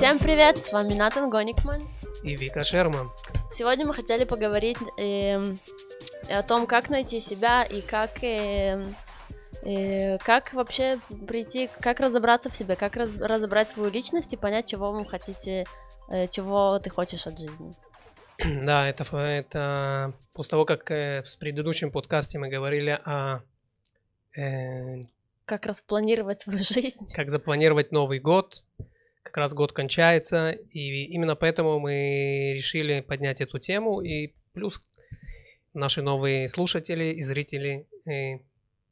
Всем привет, с вами Натан Гоникман. И Вика Шерман. Сегодня мы хотели поговорить э, о том, как найти себя и как, э, э, как вообще прийти, как разобраться в себе, как раз, разобрать свою личность и понять, чего вы хотите, э, чего ты хочешь от жизни. Да, это, это после того, как э, в предыдущем подкасте мы говорили о... Э, как распланировать свою жизнь. Как запланировать Новый год. Как раз год кончается, и именно поэтому мы решили поднять эту тему. И плюс наши новые слушатели и зрители и э,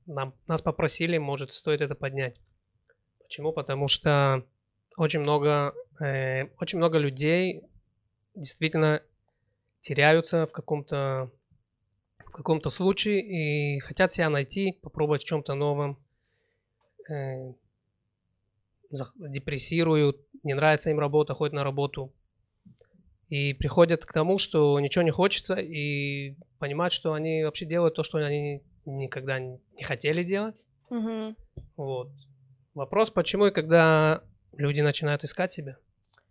нам, нас попросили, может, стоит это поднять. Почему? Потому что очень много, э, очень много людей действительно теряются в каком-то в каком-то случае и хотят себя найти, попробовать в чем-то новом, э, депрессируют, не нравится им работа, ходят на работу и приходят к тому, что ничего не хочется и понимают, что они вообще делают то, что они никогда не хотели делать. Угу. Вот. Вопрос, почему и когда люди начинают искать себя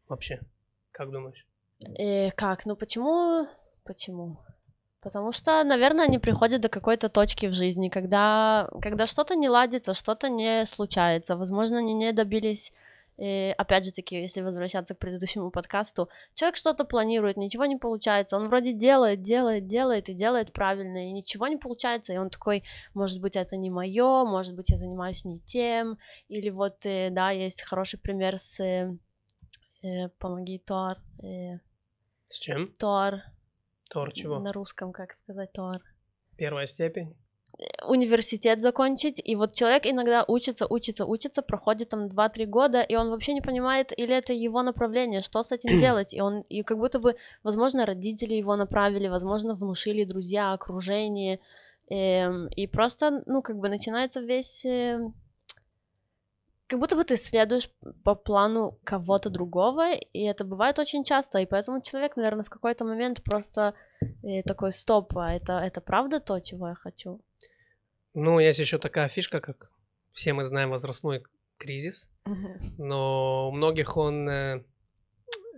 вообще? Как думаешь? Э, как? Ну почему? Почему? Потому что, наверное, они приходят до какой-то точки в жизни, когда, когда что-то не ладится, что-то не случается. Возможно, они не добились и, опять же таки, если возвращаться к предыдущему подкасту, человек что-то планирует, ничего не получается, он вроде делает, делает, делает и делает правильно, и ничего не получается, и он такой, может быть, это не мое, может быть, я занимаюсь не тем, или вот, э, да, есть хороший пример с, э, э помоги, Тор, э, с чем? Тор. Тор чего? На русском, как сказать, Тор. Первая степень? Университет закончить, и вот человек иногда учится, учится, учится, проходит там 2-3 года, и он вообще не понимает, или это его направление, что с этим делать, и он, и как будто бы, возможно, родители его направили, возможно, внушили друзья, окружение, э, и просто, ну, как бы начинается весь... Э, как будто бы ты следуешь по плану кого-то другого, и это бывает очень часто, и поэтому человек, наверное, в какой-то момент просто э, такой, стоп, а это, это правда то, чего я хочу? Ну, есть еще такая фишка, как все мы знаем возрастной кризис, но у многих он... Э,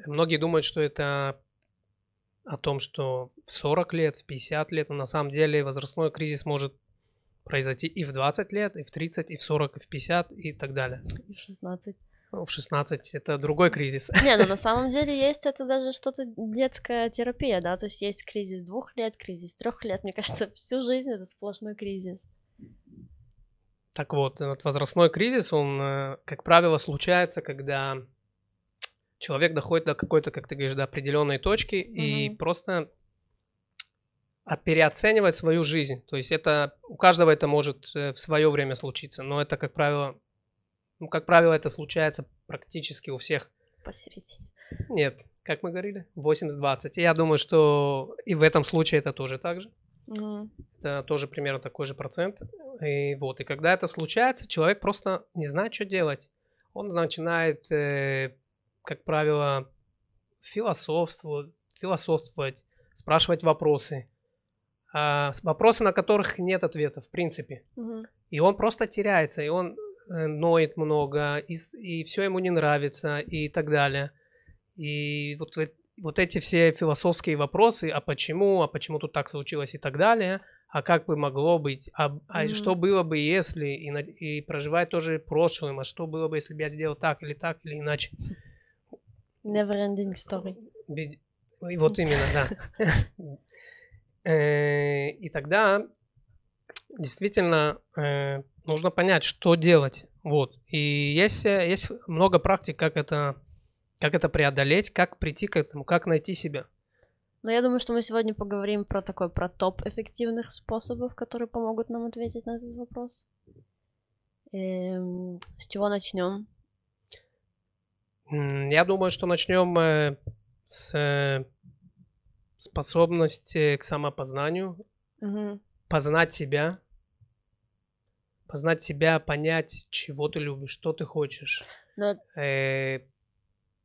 многие думают, что это о том, что в 40 лет, в 50 лет, но на самом деле возрастной кризис может произойти и в 20 лет, и в 30, и в 40, и в 50, и так далее. И в 16. Ну, в 16 это другой кризис. Не, ну на самом деле есть это даже что-то детская терапия, да, то есть есть кризис двух лет, кризис трех лет, мне кажется, всю жизнь это сплошной кризис. Так вот, этот возрастной кризис, он, э, как правило, случается, когда человек доходит до какой-то, как ты говоришь, до определенной точки mm-hmm. и просто переоценивать свою жизнь. То есть это у каждого это может э, в свое время случиться, но это, как правило, ну, как правило, это случается практически у всех. Посередине. Нет, как мы говорили, 80-20. И я думаю, что и в этом случае это тоже так же. Mm. Это тоже примерно такой же процент. И вот, и когда это случается, человек просто не знает, что делать. Он начинает, э, как правило, философствовать, философствовать, спрашивать вопросы. А, вопросы, на которых нет ответа, в принципе. Mm-hmm. И он просто теряется, и он э, ноет много, и, и все ему не нравится, и так далее. И вот вот эти все философские вопросы, а почему, а почему тут так случилось и так далее, а как бы могло быть, а, а mm-hmm. что было бы, если, и, и проживать тоже прошлым, а что было бы, если бы я сделал так или так или иначе. Never ending story. И вот именно, да. Э, и тогда действительно э, нужно понять, что делать. Вот. И есть, есть много практик, как это как это преодолеть, как прийти к этому, как найти себя? Ну, я думаю, что мы сегодня поговорим про такой, про топ эффективных способов, которые помогут нам ответить на этот вопрос. Эм, с чего начнем? Я думаю, что начнем э, с э, способности к самопознанию, угу. познать себя, познать себя, понять, чего ты любишь, что ты хочешь. Но... Э,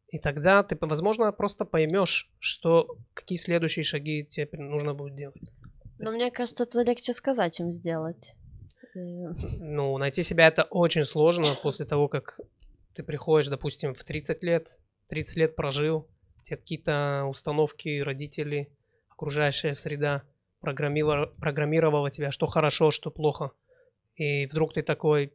и тогда ты, возможно, просто поймешь, что какие следующие шаги тебе нужно будет делать. Но есть... мне кажется, это легче сказать, чем сделать. Ну, найти себя это очень сложно после того, как ты приходишь, допустим, в 30 лет, 30 лет прожил, у тебя какие-то установки родители, окружающая среда программировала, программировала тебя, что хорошо, что плохо. И вдруг ты такой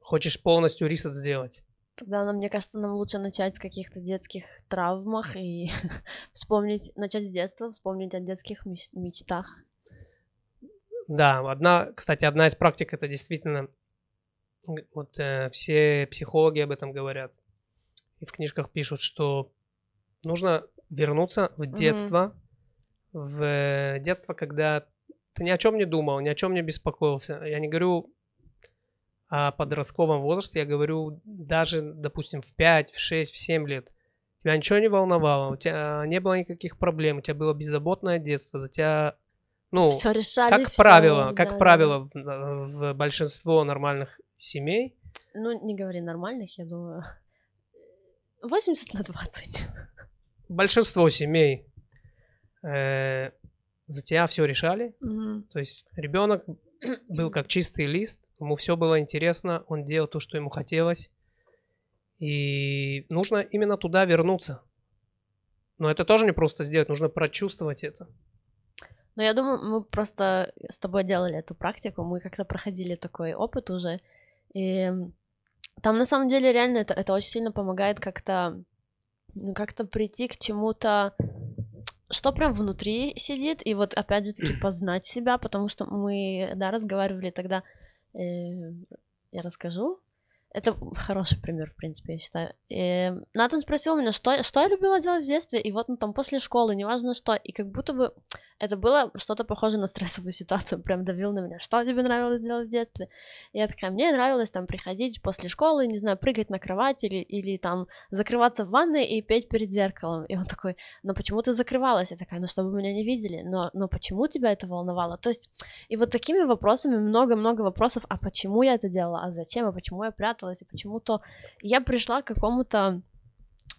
хочешь полностью ресет сделать. Тогда, нам, мне кажется, нам лучше начать с каких-то детских травмах и вспомнить, начать с детства, вспомнить о детских меч- мечтах. Да, одна, кстати, одна из практик это действительно, вот э, все психологи об этом говорят. И в книжках пишут, что нужно вернуться в детство, mm-hmm. в детство, когда ты ни о чем не думал, ни о чем не беспокоился. Я не говорю о подростковом возрасте, я говорю даже, допустим, в 5, в 6, в 7 лет. Тебя ничего не волновало, у тебя не было никаких проблем, у тебя было беззаботное детство, за тебя, ну, все решали, как всё, правило, да, как да. правило, в, в большинство нормальных семей, Ну, не говори нормальных, я думаю. 80 на 20. большинство семей э, за тебя все решали. Мгм. То есть ребенок был как чистый лист, ему все было интересно, он делал то, что ему хотелось. И нужно именно туда вернуться. Но это тоже не просто сделать, нужно прочувствовать это. Но я думаю, мы просто с тобой делали эту практику, мы как-то проходили такой опыт уже, и там на самом деле реально это, это очень сильно помогает как-то ну, как-то прийти к чему-то, что прям внутри сидит, и вот опять же таки познать себя, потому что мы, да, разговаривали тогда, я расскажу, это хороший пример, в принципе, я считаю. И Натан спросил меня, что, что я любила делать в детстве, и вот ну, там после школы, неважно что, и как будто бы это было что-то похоже на стрессовую ситуацию, прям давил на меня, что тебе нравилось делать в детстве? Я такая, мне нравилось там приходить после школы, не знаю, прыгать на кровать или, или там закрываться в ванной и петь перед зеркалом. И он такой, ну почему ты закрывалась? Я такая, ну чтобы меня не видели, но, но почему тебя это волновало? То есть, и вот такими вопросами, много-много вопросов, а почему я это делала, а зачем, а почему я пряталась, и почему то... Я пришла к какому-то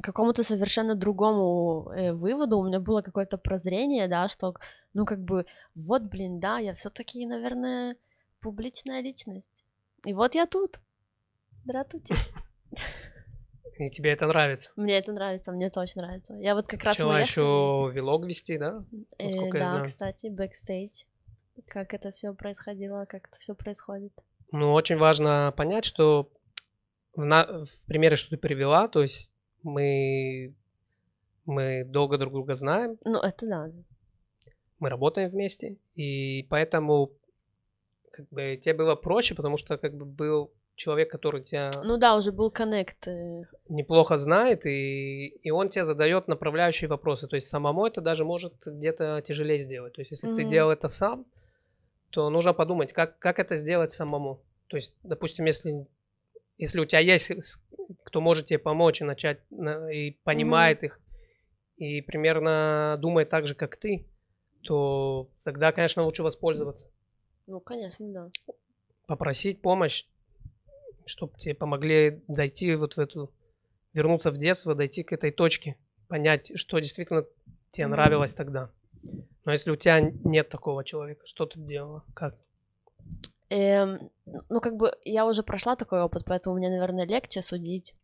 какому-то совершенно другому э, выводу, у меня было какое-то прозрение, да, что, ну, как бы, вот, блин, да, я все-таки, наверное, публичная личность. И вот я тут. Здравствуйте. И тебе это нравится. Мне это нравится, мне это очень нравится. Я вот как раз... Начала еще влог вести, да? э, я да, знаю. кстати, бэкстейдж. Как это все происходило, как это все происходит. Ну, очень важно понять, что в, на- в примере, что ты привела, то есть мы, мы долго друг друга знаем, Ну, это да. мы работаем вместе, и поэтому как бы тебе было проще, потому что как бы был человек, который тебя Ну да, уже был connect. э, неплохо знает, и, и он тебе задает направляющие вопросы. То есть самому это даже может где-то тяжелее сделать. То есть если ты Мгм. делал это сам, то нужно подумать, как, как это сделать самому. То есть, допустим, если, если у тебя есть кто может тебе помочь и начать, на- и понимает их, и примерно думает так же, как ты, то тогда, конечно, лучше воспользоваться. Ну, конечно, да. Попросить помощь, чтобы тебе помогли дойти вот в эту, вернуться в детство, дойти к этой точке, понять, что действительно тебе Мгм. нравилось тогда. Но если у тебя нет такого человека, что ты делала? Как? Эм, ну, как бы я уже прошла такой опыт, поэтому мне, наверное, легче судить.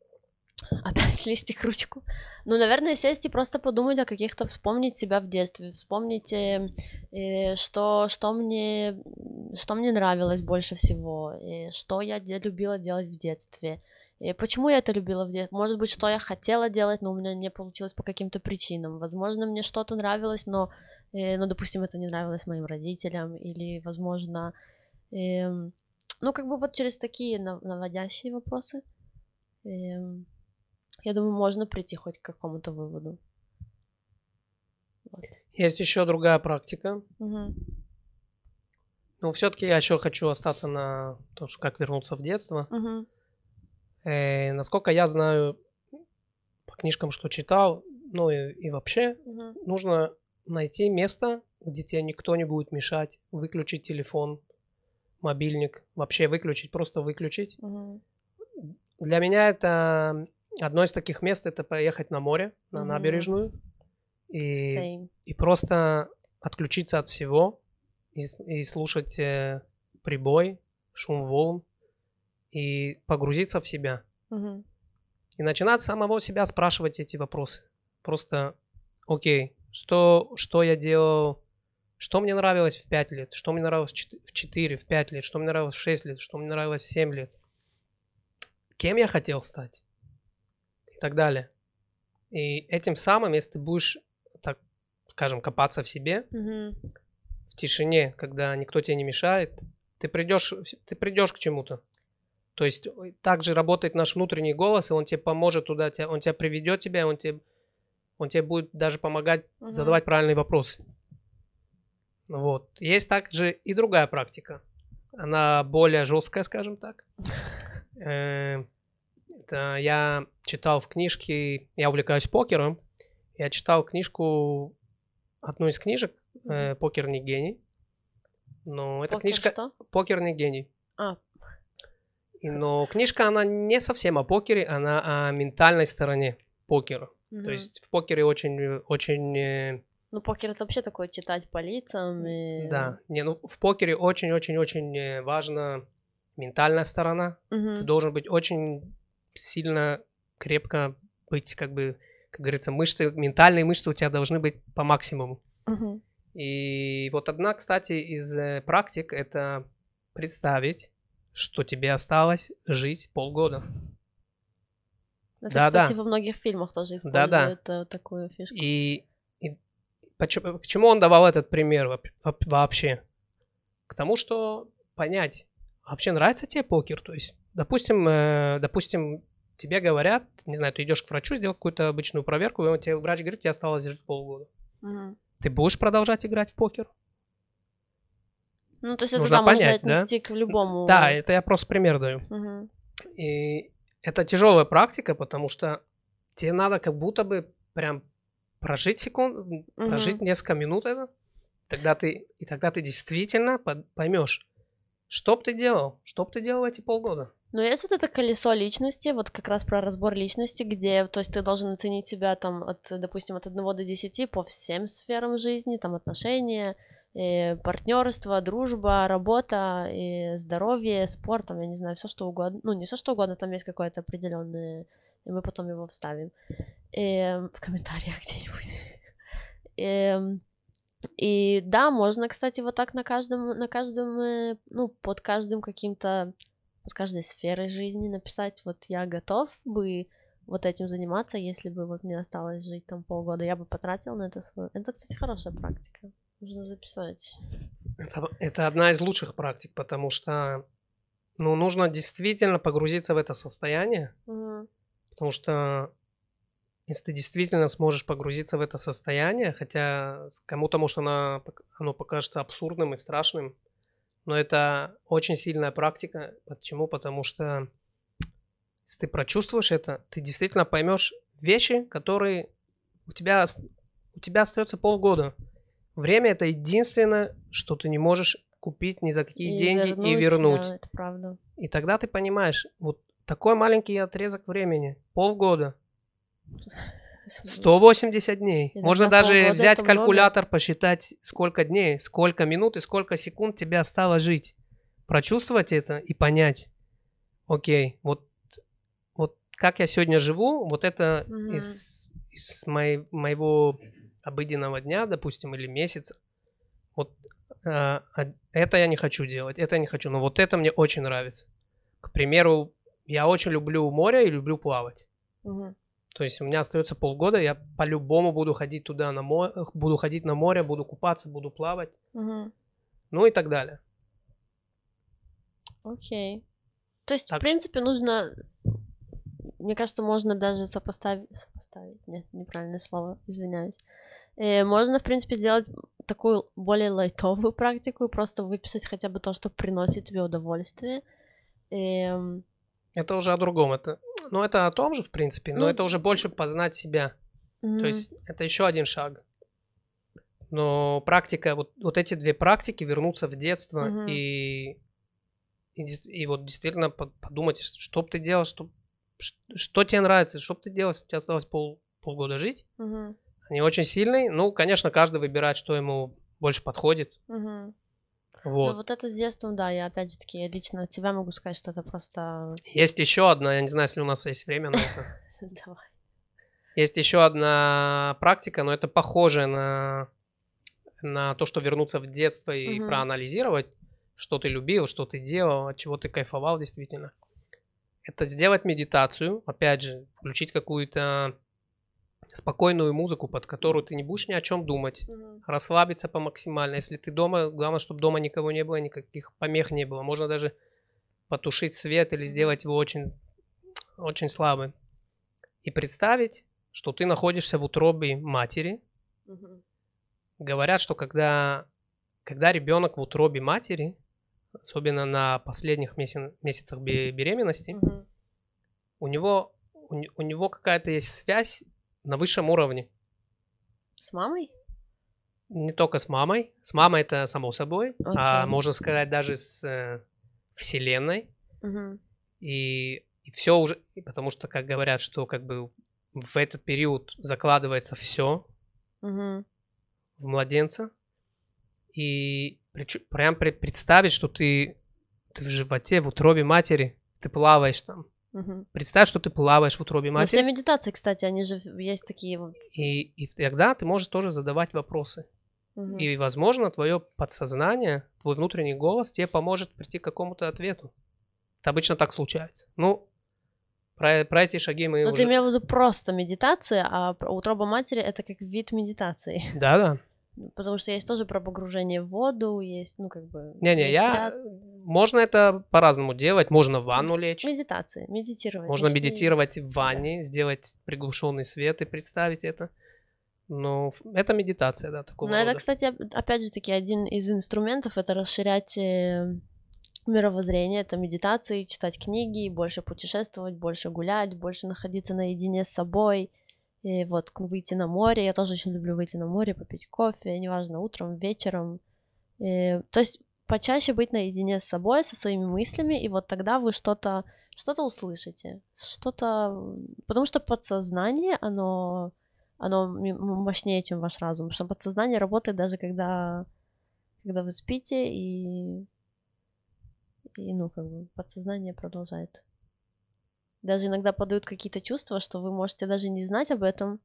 Опять листик ручку. Ну, наверное, сесть и просто подумать о каких-то, вспомнить себя в детстве, вспомнить, э, э, что, что, мне, что мне нравилось больше всего, и что я де- любила делать в детстве. И почему я это любила в детстве? Может быть, что я хотела делать, но у меня не получилось по каким-то причинам. Возможно, мне что-то нравилось, но, э, ну, допустим, это не нравилось моим родителям, или, возможно, Эм, ну, как бы вот через такие нав- наводящие вопросы, эм, я думаю, можно прийти хоть к какому-то выводу. Вот. Есть еще другая практика. Мгм. Но все-таки я еще хочу остаться на том, что как вернуться в детство. Мгм. Э, насколько я знаю по книжкам, что читал, ну и, и вообще, Мгм. нужно найти место, где тебе никто не будет мешать, выключить телефон, мобильник, вообще выключить, просто выключить. Мгм. Для меня это одно из таких мест, это поехать на море, на Мгм. набережную и, Same. и просто отключиться от всего и, и слушать э, прибой, шум волн и погрузиться в себя. Мгм. И начинать с самого себя спрашивать эти вопросы. Просто, окей, что, что я делал, что мне нравилось в 5 лет, что мне нравилось в 4, в 5 лет, что мне нравилось в 6 лет, что мне нравилось в 7 лет. Кем я хотел стать? И так далее. И этим самым, если ты будешь, так скажем, копаться в себе, Мгм. в тишине, когда никто тебе не мешает, ты придешь, ты придешь к чему-то. То есть ой, также работает наш внутренний голос, и он тебе поможет туда, он тебя приведет тебя, он тебе, он тебе будет даже помогать Мгм. задавать правильные вопросы. Вот. Есть также и другая практика. Она более жесткая, скажем так. Э, Это я читал в книжке, я увлекаюсь покером. Я читал книжку, одну из книжек э, «Покер не гений». Но эта Покер книжка что? «Покер не гений». А. И, но книжка, она не совсем о покере, она о ментальной стороне покера. Мгм. То есть в покере очень, очень э, Ну, покер это вообще такое читать по лицам и... Да, не, ну в покере очень-очень-очень э, важна ментальная сторона. Мгм. Ты должен быть очень сильно, крепко быть, как бы, как говорится, мышцы, ментальные мышцы у тебя должны быть по максимуму. Мгм. И вот одна, кстати, из э, практик это представить, что тебе осталось жить полгода. Это, Да, кстати, да. во многих фильмах тоже Да, да. используют э, такую фишку. И почему, к чему он давал этот пример вообще? К тому, что понять, вообще нравится тебе покер? То есть, допустим, э, допустим, тебе говорят, не знаю, ты идешь к врачу, сделал какую-то обычную проверку, и он тебе врач говорит, тебе осталось жить полгода. Мгм. Ты будешь продолжать играть в покер? Ну, то есть это Нужно да, можно понять, да? отнести к любому. Да, это я просто пример даю. Мгм. И это тяжелая практика, потому что тебе надо как будто бы прям прожить секунд, прожить несколько минут это, тогда ты и тогда ты действительно поймешь, что б ты делал, что б ты делал эти полгода. Но есть вот это колесо личности, вот как раз про разбор личности, где, то есть ты должен оценить себя там от, допустим, от 1 до 10 по всем сферам жизни, там отношения, э, партнерство, дружба, работа, и здоровье, спорт, там, я не знаю, все что угодно. Ну, не все что угодно, там есть какое-то определенное, и мы потом его вставим Эм, в комментариях где-нибудь. Эм, и да, можно, кстати, вот так на каждом, на каждом, э, ну, под каждым каким-то под каждой сферой жизни написать, вот я готов бы вот этим заниматься, если бы вот мне осталось жить там полгода, я бы потратил на это свое. Это, кстати, хорошая практика. Нужно записать. Это, это одна из лучших практик, потому что ну, нужно действительно погрузиться в это состояние, Мгм. потому что если ты действительно сможешь погрузиться в это состояние, хотя кому-то, может, оно, оно покажется абсурдным и страшным, но это очень сильная практика. Почему? Потому что если ты прочувствуешь это, ты действительно поймешь вещи, которые у тебя, у тебя остается полгода. Время это единственное, что ты не можешь купить ни за какие И деньги и вернуть, вернуть. Да, это правда. И тогда ты понимаешь, вот такой маленький отрезок времени, полгода, 180 дней. Иногда Можно даже взять это много. калькулятор, посчитать, сколько дней, сколько минут и сколько секунд тебе осталось жить. Прочувствовать это и понять, окей, вот, вот как я сегодня живу, вот это Мгм. из, из моей- моего обыденного дня, допустим, или месяца, вот а, это я не хочу делать, это я не хочу, но вот это мне очень нравится. К примеру, я очень люблю море и люблю плавать. Мгм. То есть у меня остается полгода, я по-любому буду ходить туда на море, буду ходить на море, буду купаться, буду плавать, Мгм. ну и так далее. Окей. То есть, Так в принципе, нужно... Мне кажется, можно даже сопоставить... Сопоставить? Нет, неправильное слово, извиняюсь. Э, можно, в принципе, сделать такую более лайтовую практику и просто выписать хотя бы то, что приносит тебе удовольствие. Эм, Это уже о другом. Это, ну, это о том же, в принципе, но Ну, это уже больше познать себя. То мгм. есть это еще один шаг. Но практика, вот, вот эти две практики, вернуться в детство Мгм. и, и, и вот действительно под- подумать, что бы ты делал, что, что тебе нравится, что бы ты делал, если тебе осталось пол, полгода жить. Мгм. Они очень сильные. Ну, конечно, каждый выбирает, что ему больше подходит. Мгм. Ну Вот. вот это с детством, да, я опять же таки, я лично от себя могу сказать, что это просто... Есть еще одна, я не знаю, если у нас есть время на это. Давай. Есть еще одна практика, но это похоже на, на то, что вернуться в детство и Мгм. проанализировать, что ты любил, что ты делал, от чего ты кайфовал действительно. Это сделать медитацию, опять же, включить какую-то спокойную музыку, под которую ты не будешь ни о чем думать, Мгм. расслабиться по максимально. Если ты дома, главное, чтобы дома никого не было, никаких помех не было. Можно даже потушить свет или сделать его очень, очень слабым. И представить, что ты находишься в утробе матери. Мгм. Говорят, что когда, когда ребенок в утробе матери, особенно на последних меся- месяцах бе- беременности, Мгм. у него, у, у него какая-то есть связь на высшем уровне. С мамой? Не только с мамой. С мамой это само собой, а Окей. можно сказать даже с э, Вселенной. Мгм. И, все уже, и потому что, как говорят, что как бы в этот период закладывается все Мгм. в младенца. И прич- прям пред- представить, что ты, ты в животе, в утробе матери, ты плаваешь там. Мгм. Представь, что ты плаваешь в утробе Ну, все матери. медитации, кстати, они же есть такие вот. И, и тогда ты можешь тоже задавать вопросы. Мгм. И, возможно, твое подсознание, твой внутренний голос тебе поможет прийти к какому-то ответу. Это обычно так случается. Ну, про, про эти шаги мы Ну, уже... ты имел в виду просто медитация, а утроба матери это как вид медитации. Да-да. Потому что есть тоже про погружение в воду, есть, ну, как бы... Не-не, я... ряд Можно это по-разному делать. Можно в ванну лечь. Медитации, медитировать. Можно точнее. медитировать в ванне, сделать приглушенный свет и представить это. Ф- это медитация, да, такого Но это, рода. кстати, оп- опять же таки, один из инструментов это расширять э, мировоззрение, это медитации, читать книги, больше путешествовать, больше гулять, больше находиться наедине с собой. И вот выйти на море. Я тоже очень люблю выйти на море, попить кофе, неважно, утром, вечером. И, то есть почаще быть наедине с собой, со своими мыслями, и вот тогда вы что-то что-то услышите, что-то... Потому что подсознание, оно оно мощнее, чем ваш разум. Потому что подсознание работает даже когда, когда вы спите, и, и, ну, как бы, подсознание продолжает. Даже иногда подают какие-то чувства, что вы можете даже не знать об этом.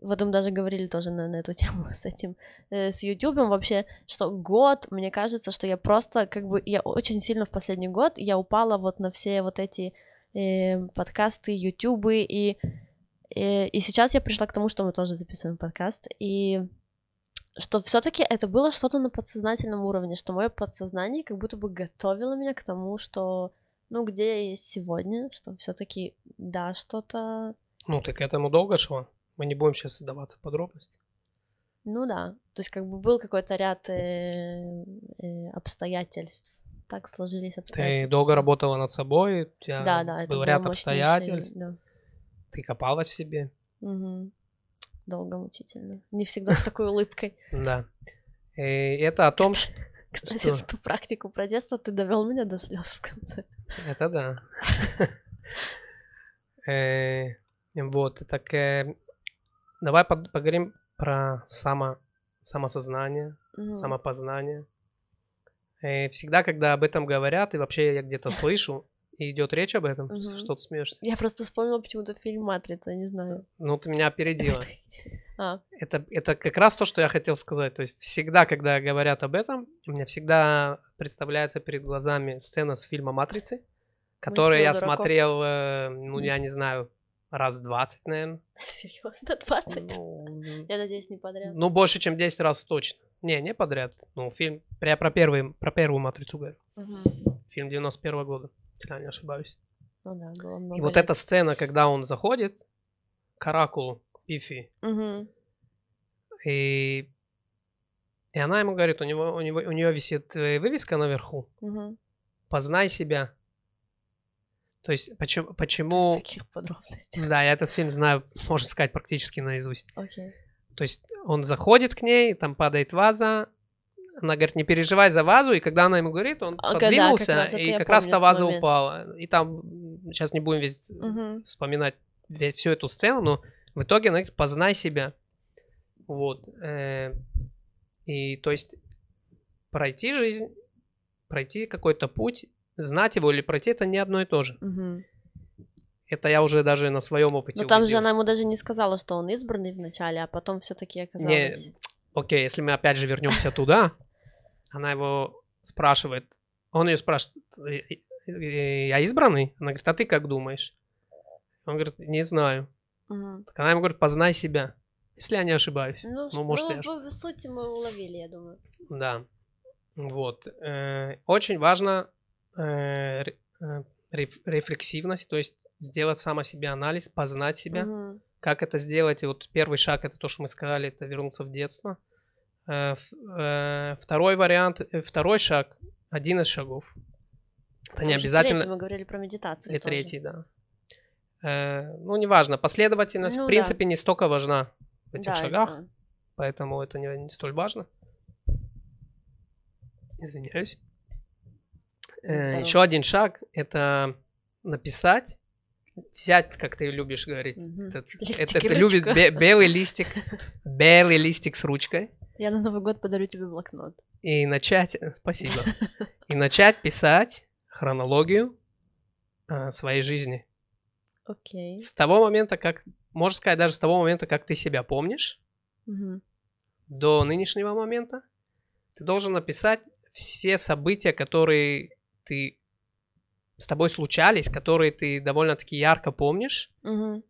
Мы даже говорили тоже на, на эту тему с этим, э, с Ютубом вообще, что год, мне кажется, что я просто, как бы, я очень сильно в последний год, я упала вот на все вот эти э, подкасты, Ютубы, и и, и сейчас я пришла к тому, что мы тоже записываем подкаст, и что все-таки это было что-то на подсознательном уровне, что мое подсознание как будто бы готовило меня к тому, что, ну, где я есть сегодня, что все-таки, да, что-то, Ну, ты к этому долго шла? Мы не будем сейчас вдаваться в подробности. ну да, то есть как бы был какой-то ряд э, э, обстоятельств, так сложились обстоятельства. Ты долго работала над собой, у тебя Да, да, был ряд обстоятельств, да. ты копалась в себе. Мгм. Долго, мучительно. Не всегда с такой улыбкой. Да. И это о том, что... Кстати, в ту практику про детство ты довел меня до слез в конце. Это да. Э, Вот, так э, давай поговорим про само, самосознание, Мгм. самопознание. Э, Всегда, когда об этом говорят, и вообще я где-то слышу, и идет речь об этом, что ты смеешься? Я просто вспомнила почему-то фильм «Матрица», не знаю. Ну, ты меня опередила. А, Это, это как раз то, что я хотел сказать. То есть всегда, когда говорят об этом, у меня всегда представляется перед глазами сцена с фильма «Матрицы», который я дураков. смотрел, э, ну, я не знаю, раз 20, наверное. серьезно, 20? Ну, Я надеюсь, не подряд. ну, больше, чем 10 раз точно. Не, не подряд. Ну, фильм, я про, первый, про первую «Матрицу» говорю. Мгм. Фильм 91 года, если я не ошибаюсь. Ну да, было много И вот лет. эта сцена, когда он заходит к Оракулу, Пифи, Мгм. и, и она ему говорит, у, него, у, него, у нее висит э, вывеска наверху, Мгм. «Познай себя». То есть, почему... В почему... таких подробностях. Да, я этот фильм знаю, можно сказать, практически наизусть. Окей. То есть он заходит к ней, там падает ваза, она говорит, не переживай за вазу, и когда она ему говорит, он да, подвинулся, как раз это и как раз та ваза момент. упала. И там, сейчас не будем весь Мгм. вспоминать всю эту сцену, но в итоге она говорит, познай себя. Вот. э, И то есть пройти жизнь пройти какой-то путь, знать его или пройти, это не одно и то же. Мгм. Это я уже даже на своем опыте Но там же убедился. она ему даже не сказала, что он избранный вначале, а потом все-таки оказалось. Окей, если мы опять же вернемся туда, она его спрашивает, он ее спрашивает, «Э, э, я избранный? Она говорит, а ты как думаешь? Он говорит, не знаю. Мгм. Так она ему говорит, познай себя, если я не ошибаюсь. Ну, Ну, может, ну, я в сути мы уловили, я думаю. Да. Вот. Э, Очень важно э, э, реф- рефлексивность, то есть сделать сам о себе анализ, познать себя. Мгм. Как это сделать? И вот первый шаг, это то, что мы сказали, это вернуться в детство. Второй вариант, второй шаг, один из шагов. Это не Слушай, обязательно... третий мы говорили про медитацию. Или тоже. третий, да. Э, Ну, неважно. Последовательность, Ну в да. принципе, не столько важна в этих Да, шагах, это- поэтому это не, не столь важно. Извиняюсь. Здорово. Еще один шаг — это написать, взять, как ты любишь говорить, Мгм. этот- Листик это ты любит бе- белый листик, белый листик с ручкой, Я на Новый год подарю тебе блокнот. и начать, э, спасибо, и начать писать хронологию э, своей жизни. Окей. С того момента, как, можно сказать, даже с того момента, как ты себя помнишь, Мгм. до нынешнего момента, ты должен написать все события, которые ты с тобой случались, которые ты довольно-таки ярко помнишь, Мгм.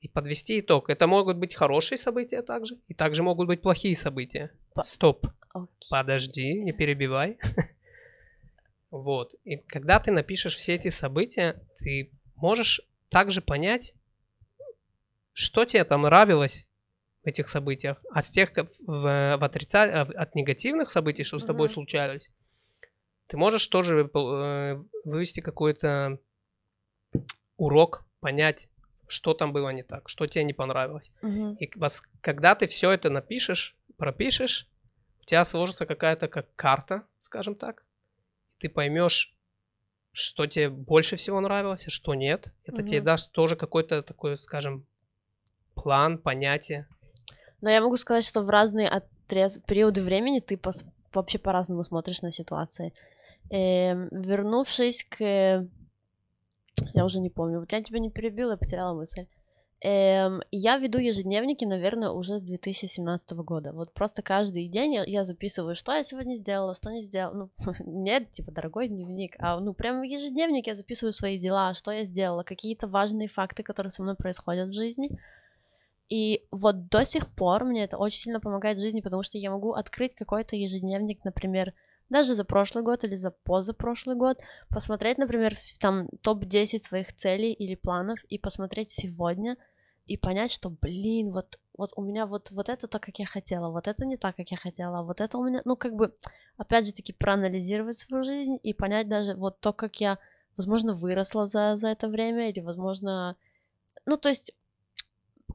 и подвести итог. Это могут быть хорошие события также, и также могут быть плохие события. По- Стоп, Окей. подожди, не перебивай. Вот. И когда ты напишешь все эти события, ты можешь также понять, что тебе там нравилось в этих событиях, а с тех, в, в отрица- в- от негативных событий, что с тобой Мгм. случались, ты можешь тоже э, вывести какой-то урок, понять, что там было не так, что тебе не понравилось. Мгм. И вас, когда ты все это напишешь, пропишешь, у тебя сложится какая-то как карта, скажем так. Ты поймешь, что тебе больше всего нравилось, а что нет. Это тебе Мгм. даст тоже какой-то такой, скажем, план, понятие. Но я могу сказать, что в разные отрез... периоды времени ты пос- вообще по-разному смотришь на ситуации. Эм, вернувшись к... Я уже не помню. Вот я тебя не перебила, я потеряла мысль. Эм, я веду ежедневники, наверное, уже с 2017 года. Вот просто каждый день я, я записываю, что я сегодня сделала, что не сделала. Ну, нет, типа, дорогой дневник, а ну прям ежедневник я записываю свои дела, что я сделала, какие-то важные факты, которые со мной происходят в жизни. И вот до сих пор мне это очень сильно помогает в жизни, потому что я могу открыть какой-то ежедневник, например, даже за прошлый год или за позапрошлый год, посмотреть, например, там топ-10 своих целей или планов и посмотреть сегодня и понять, что, блин, вот, вот у меня вот, вот это то, как я хотела, вот это не так, как я хотела, а вот это у меня, ну, как бы, опять же таки, проанализировать свою жизнь и понять даже вот то, как я, возможно, выросла за, за это время или, возможно, ну, то есть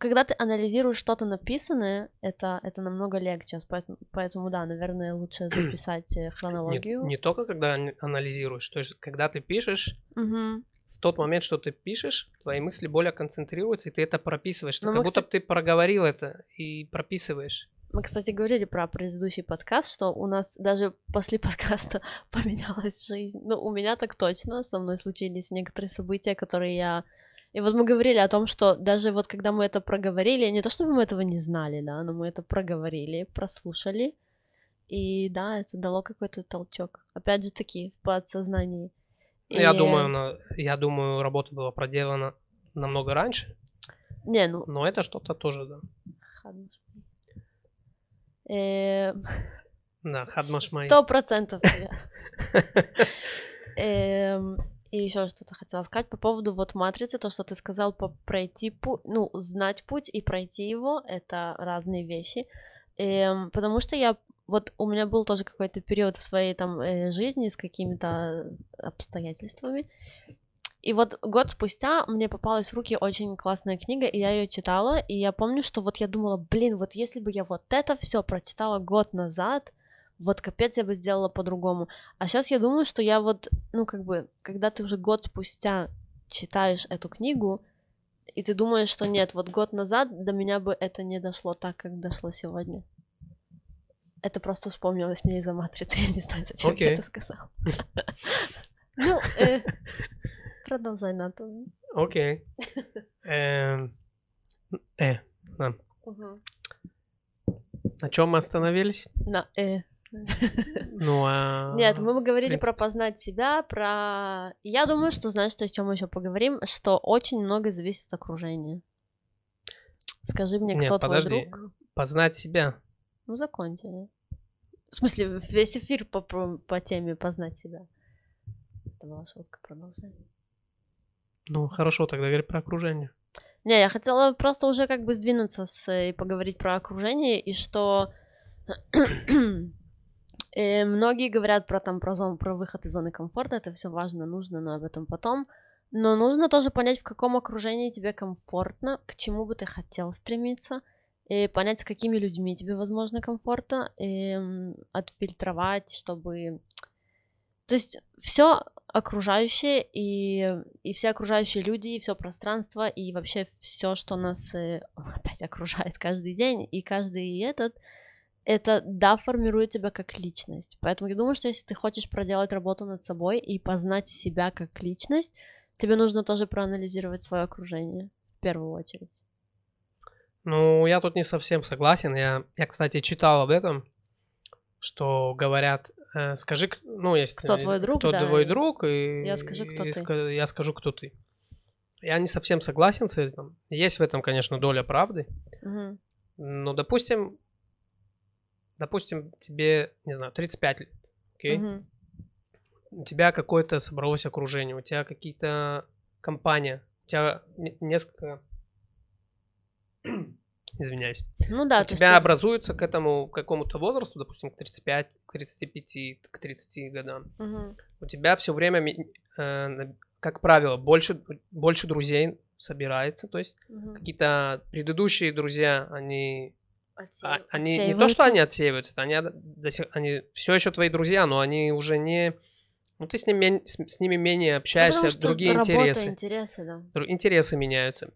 когда ты анализируешь что-то написанное, это, это намного легче. Поэтому, поэтому да, наверное, лучше записать э, Не, хронологию. не только когда ан- анализируешь, то есть когда ты пишешь, Мгм. в тот момент, что ты пишешь, твои мысли более концентрируются, и ты это прописываешь. Ты Ну, как мы, будто кстати- ты проговорил это и прописываешь. Мы, кстати, говорили про предыдущий подкаст, что у нас даже после подкаста поменялась жизнь. Ну, у меня так точно, со мной случились некоторые события, которые я... И вот мы говорили о том, что даже вот когда мы это проговорили, не то чтобы мы этого не знали, да, но мы это проговорили, прослушали, и да, это дало какой-то толчок. Опять же таки, в подсознании. Ну, Я И- думаю, на- я думаю, работа была проделана намного раньше, Не, ну, но это что-то тоже, да. Э, Да, хадмаш май. Сто процентов. И еще что-то хотела сказать по поводу вот матрицы, то, что ты сказал, по пройти путь, ну, знать путь и пройти его, это разные вещи. Эм, Потому что я, вот у меня был тоже какой-то период в своей там э, жизни с какими-то обстоятельствами, и вот год спустя мне попалась в руки очень классная книга, и я ее читала, и я помню, что вот я думала, блин, вот если бы я вот это все прочитала год назад, вот капец я бы сделала по-другому. А сейчас я думаю, что я вот, ну как бы, когда ты уже год спустя читаешь эту книгу, и ты думаешь, что нет, вот год назад до меня бы это не дошло так, как дошло сегодня. Это просто вспомнилось мне из-за матрицы. Я не знаю, зачем Окей. я это сказал. Ну, э, продолжай, Ната. Окей. Эм, Э. Мгм. На чем мы остановились? На э. Ну, а... Нет, мы бы говорили про познать себя, про... Я думаю, что, знаешь, о чем мы еще поговорим, что очень много зависит от окружения. Скажи мне, Нет, кто твой подожди. друг? Познать себя. Ну, закончи. В смысле, весь эфир по, по, по теме познать себя. Это была шутка, продолжай. Ну, хорошо, тогда говори про окружение. Не, я хотела просто уже как бы сдвинуться с, и поговорить про окружение, и что э, многие говорят про там про, зон, про выход из зоны комфорта, это все важно, нужно, но об этом потом. Но нужно тоже понять, в каком окружении тебе комфортно, к чему бы ты хотел стремиться, и понять, с какими людьми тебе, возможно, комфортно, и м, отфильтровать, чтобы... То есть все окружающее и, и все окружающие люди, и все пространство, и вообще все, что нас э, опять окружает каждый день, и каждый этот, это, да, формирует тебя как личность. Поэтому я думаю, что если ты хочешь проделать работу над собой и познать себя как личность, тебе нужно тоже проанализировать свое окружение в первую очередь. Ну, я тут не совсем согласен. Я, я кстати, читал об этом, что говорят, э, скажи, ну, если Кто твой друг, кто да, твой друг, и я скажу, кто и ты. ска- я скажу, кто ты. Я не совсем согласен с этим. Есть в этом, конечно, доля правды. Мгм. Но, допустим, допустим, тебе, не знаю, 35 лет, окей? Мгм. у тебя какое-то собралось окружение, у тебя какие-то компания, у тебя не- несколько... Извиняюсь. Ну да, у тебя ты- образуются к этому к какому-то возрасту, допустим, к 35, к 35, к 30 годам. Мгм. У тебя все время, э, как правило, больше, больше друзей собирается. То есть Мгм. какие-то предыдущие друзья, они, а- Отсеиваются. они не то, что они отсеиваются, они, они все еще твои друзья, но они уже не... Ну, ты с ними, с, с ними менее Ну, общаешься, потому что другие работа, интересы. интересы, да. Интересы меняются.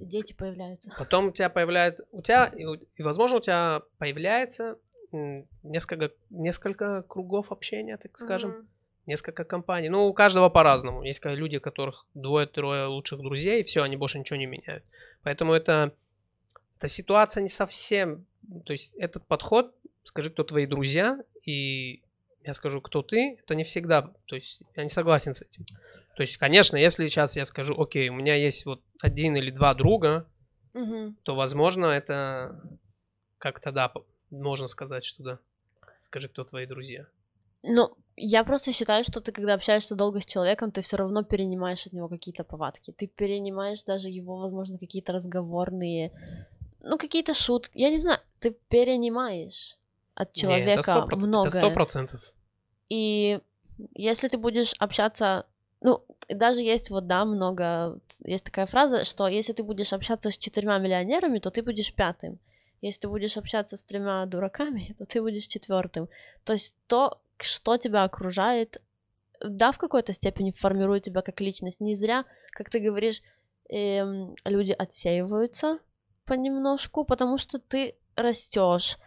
Дети появляются. Потом у тебя появляется, у тебя, и, возможно, у тебя появляется несколько, несколько кругов общения, так скажем, Мгм. несколько компаний. Ну, у каждого по-разному. Есть люди, у которых двое-трое лучших друзей, и все, они больше ничего не меняют. Поэтому это, эта ситуация не совсем... То есть этот подход, скажи, кто твои друзья, и я скажу, кто ты, это не всегда... То есть я не согласен с этим. То есть, конечно, если сейчас я скажу, окей, у меня есть вот один или два друга, Мгм. то, возможно, это как-то, да, можно сказать, что да. Скажи, кто твои друзья. Ну, я просто считаю, что ты, когда общаешься долго с человеком, ты все равно перенимаешь от него какие-то повадки. Ты перенимаешь даже его, возможно, какие-то разговорные, ну, какие-то шутки. Я не знаю, ты перенимаешь от Не, человека проц- многое. Это сто процентов. И если ты будешь общаться, ну, даже есть вот, да, много, есть такая фраза, что если ты будешь общаться с четырьмя миллионерами, то ты будешь пятым. Если ты будешь общаться с тремя дураками, то ты будешь четвертым. То есть то, что тебя окружает, да, в какой-то степени формирует тебя как личность. Не зря, как ты говоришь, эм, люди отсеиваются понемножку, потому что ты растешь,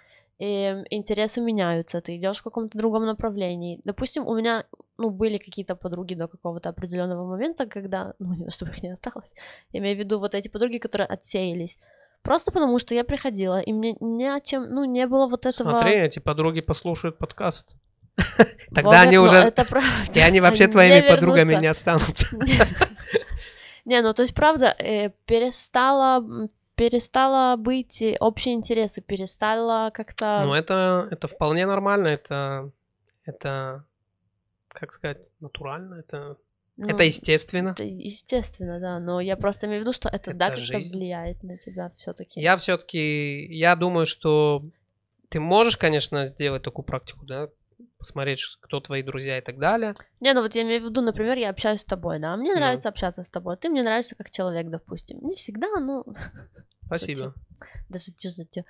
и интересы меняются, ты идешь в каком-то другом направлении. Допустим, у меня ну, были какие-то подруги до какого-то определенного момента, когда, ну, не, чтобы их не осталось, я имею в виду вот эти подруги, которые отсеялись. Просто потому, что я приходила, и мне ни о чем, ну, не было вот этого... Смотри, эти подруги послушают подкаст. Тогда они уже... И они вообще твоими подругами не останутся. Не, ну то есть правда, э, перестала, перестала быть общие интересы, перестала как-то... Но это, это вполне нормально, это, это, как сказать, натурально, это, ну, это естественно. это естественно, да, но я просто имею в виду, что это, да, Это как-то жизнь. влияет на тебя все таки Я все-таки, я думаю, что ты можешь, конечно, сделать такую практику, да, посмотреть, кто твои друзья и так далее. Не, ну вот я имею в виду, например, я общаюсь с тобой, да, мне нравится общаться с тобой, ты мне нравишься как человек, допустим. Не всегда, ну, Спасибо. да шучу, шучу.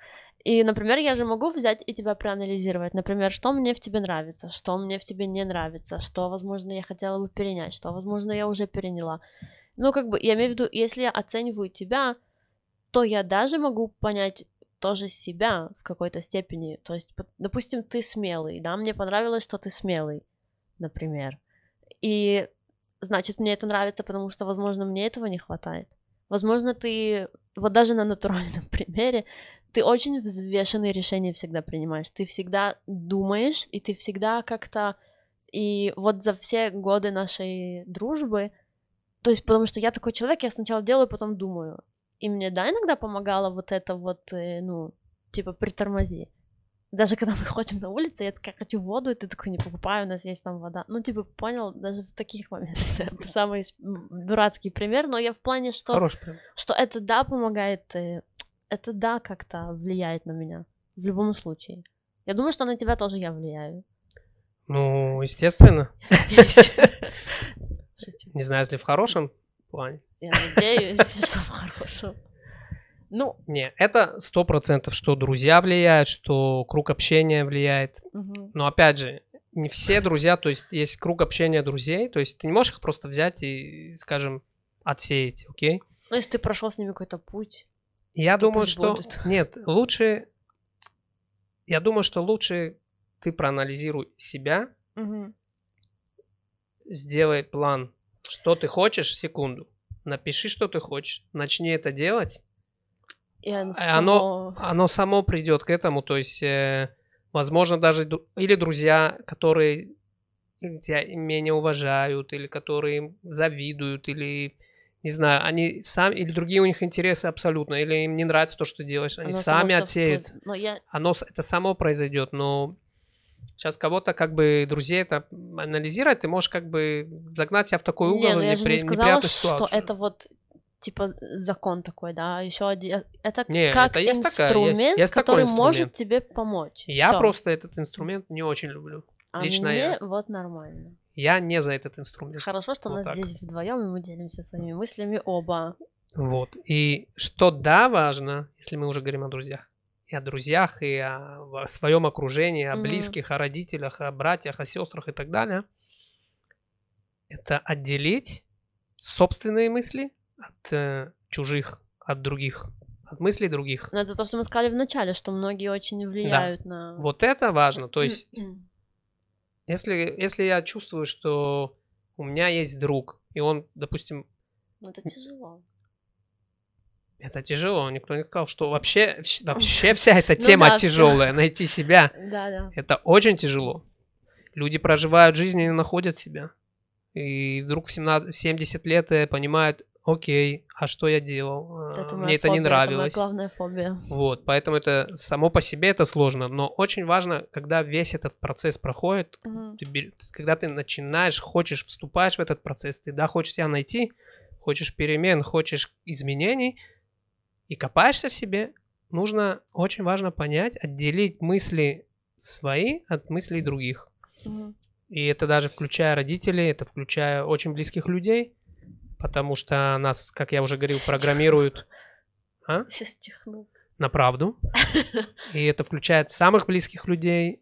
И, например, я же могу взять и тебя проанализировать. Например, что мне в тебе нравится, что мне в тебе не нравится, что, возможно, я хотела бы перенять, что, возможно, я уже переняла. Ну, как бы, я имею в виду, если я оцениваю тебя, то я даже могу понять, тоже себя в какой-то степени. То есть, допустим, ты смелый, да, мне понравилось, что ты смелый, например. И значит, мне это нравится, потому что, возможно, мне этого не хватает. Возможно, ты, вот даже на натуральном примере, ты очень взвешенные решения всегда принимаешь. Ты всегда думаешь, и ты всегда как-то... И вот за все годы нашей дружбы, то есть потому что я такой человек, я сначала делаю, потом думаю. И мне, да, иногда помогало вот это вот, э, ну, типа, притормози. Даже когда мы ходим на улице, я такая хочу воду, и ты такой не покупаю, у нас есть там вода. Ну, типа, понял, даже в таких моментах. Это самый дурацкий пример, но я в плане, что, Хороший пример. что это да помогает, э, это да как-то влияет на меня. В любом случае. Я думаю, что на тебя тоже я влияю. Ну, естественно. Не знаю, если в хорошем плане. Я надеюсь, что в хорошем. Ну, Не, это сто процентов, что друзья влияют, что круг общения влияет. мгм. Но опять же, не все друзья, то есть есть круг общения друзей, то есть ты не можешь их просто взять и, скажем, отсеять, окей? ну, если ты прошел с ними какой-то путь. Я думаю, что... будут. Нет, лучше... Я думаю, что лучше ты проанализируй себя, Мгм. сделай план, что ты хочешь, секунду. Напиши, что ты хочешь, начни это делать, И оно А оно- само- оно само придет к этому, то есть, э, возможно, даже или друзья, которые тебя менее уважают, или которые завидуют, или не знаю, они сами, или другие у них интересы абсолютно, или им не нравится то, что ты делаешь, они оно сами отсеют. Но я Оно, это само произойдет, но сейчас кого-то как бы друзей это анализировать, ты можешь как бы загнать себя в такой угол Не, ну я непри- же не сказала, что это вот типа закон такой, да, еще один, это Не, как это есть такая- есть- инструмент, есть который может инструмент. тебе помочь. Я Всё. просто этот инструмент не очень люблю. а лично мне я. вот нормально. Я не за этот инструмент. Хорошо, что Вот нас так. здесь вдвоем, и мы делимся своими мыслями оба. Вот. И что да, важно, если мы уже говорим о друзьях, и о друзьях, и о, в- своем окружении, о Мгм. близких, о родителях, о братьях, о сестрах и так далее, это отделить собственные мысли от э, чужих, от других, от мыслей других. Но это то, что мы сказали в начале, что многие очень влияют на... Вот это важно. То есть, если, если я чувствую, что у меня есть друг, и он, допустим, Ну, это тяжело. Это тяжело, никто не сказал, что вообще, вообще вся эта Ну тема да, тяжелая, найти себя, Да-да. это очень тяжело. Люди проживают жизнь и не находят себя. И вдруг в 17, в 70 лет э, понимают, окей, а что я делал? А, Это Мне это не фобия, Это нравилось. главная фобия. Вот, поэтому это само по себе это сложно, но очень важно, когда весь этот процесс проходит, ты когда ты начинаешь, хочешь, вступаешь в этот процесс, ты да, хочешь себя найти, хочешь перемен, хочешь изменений, и копаешься в себе, нужно, очень важно понять, отделить мысли свои от мыслей других. И это даже включая родителей, это включая очень близких людей, потому что нас, как я уже говорил, программируют а? Сейчас чихну. на правду. И это включает самых близких людей.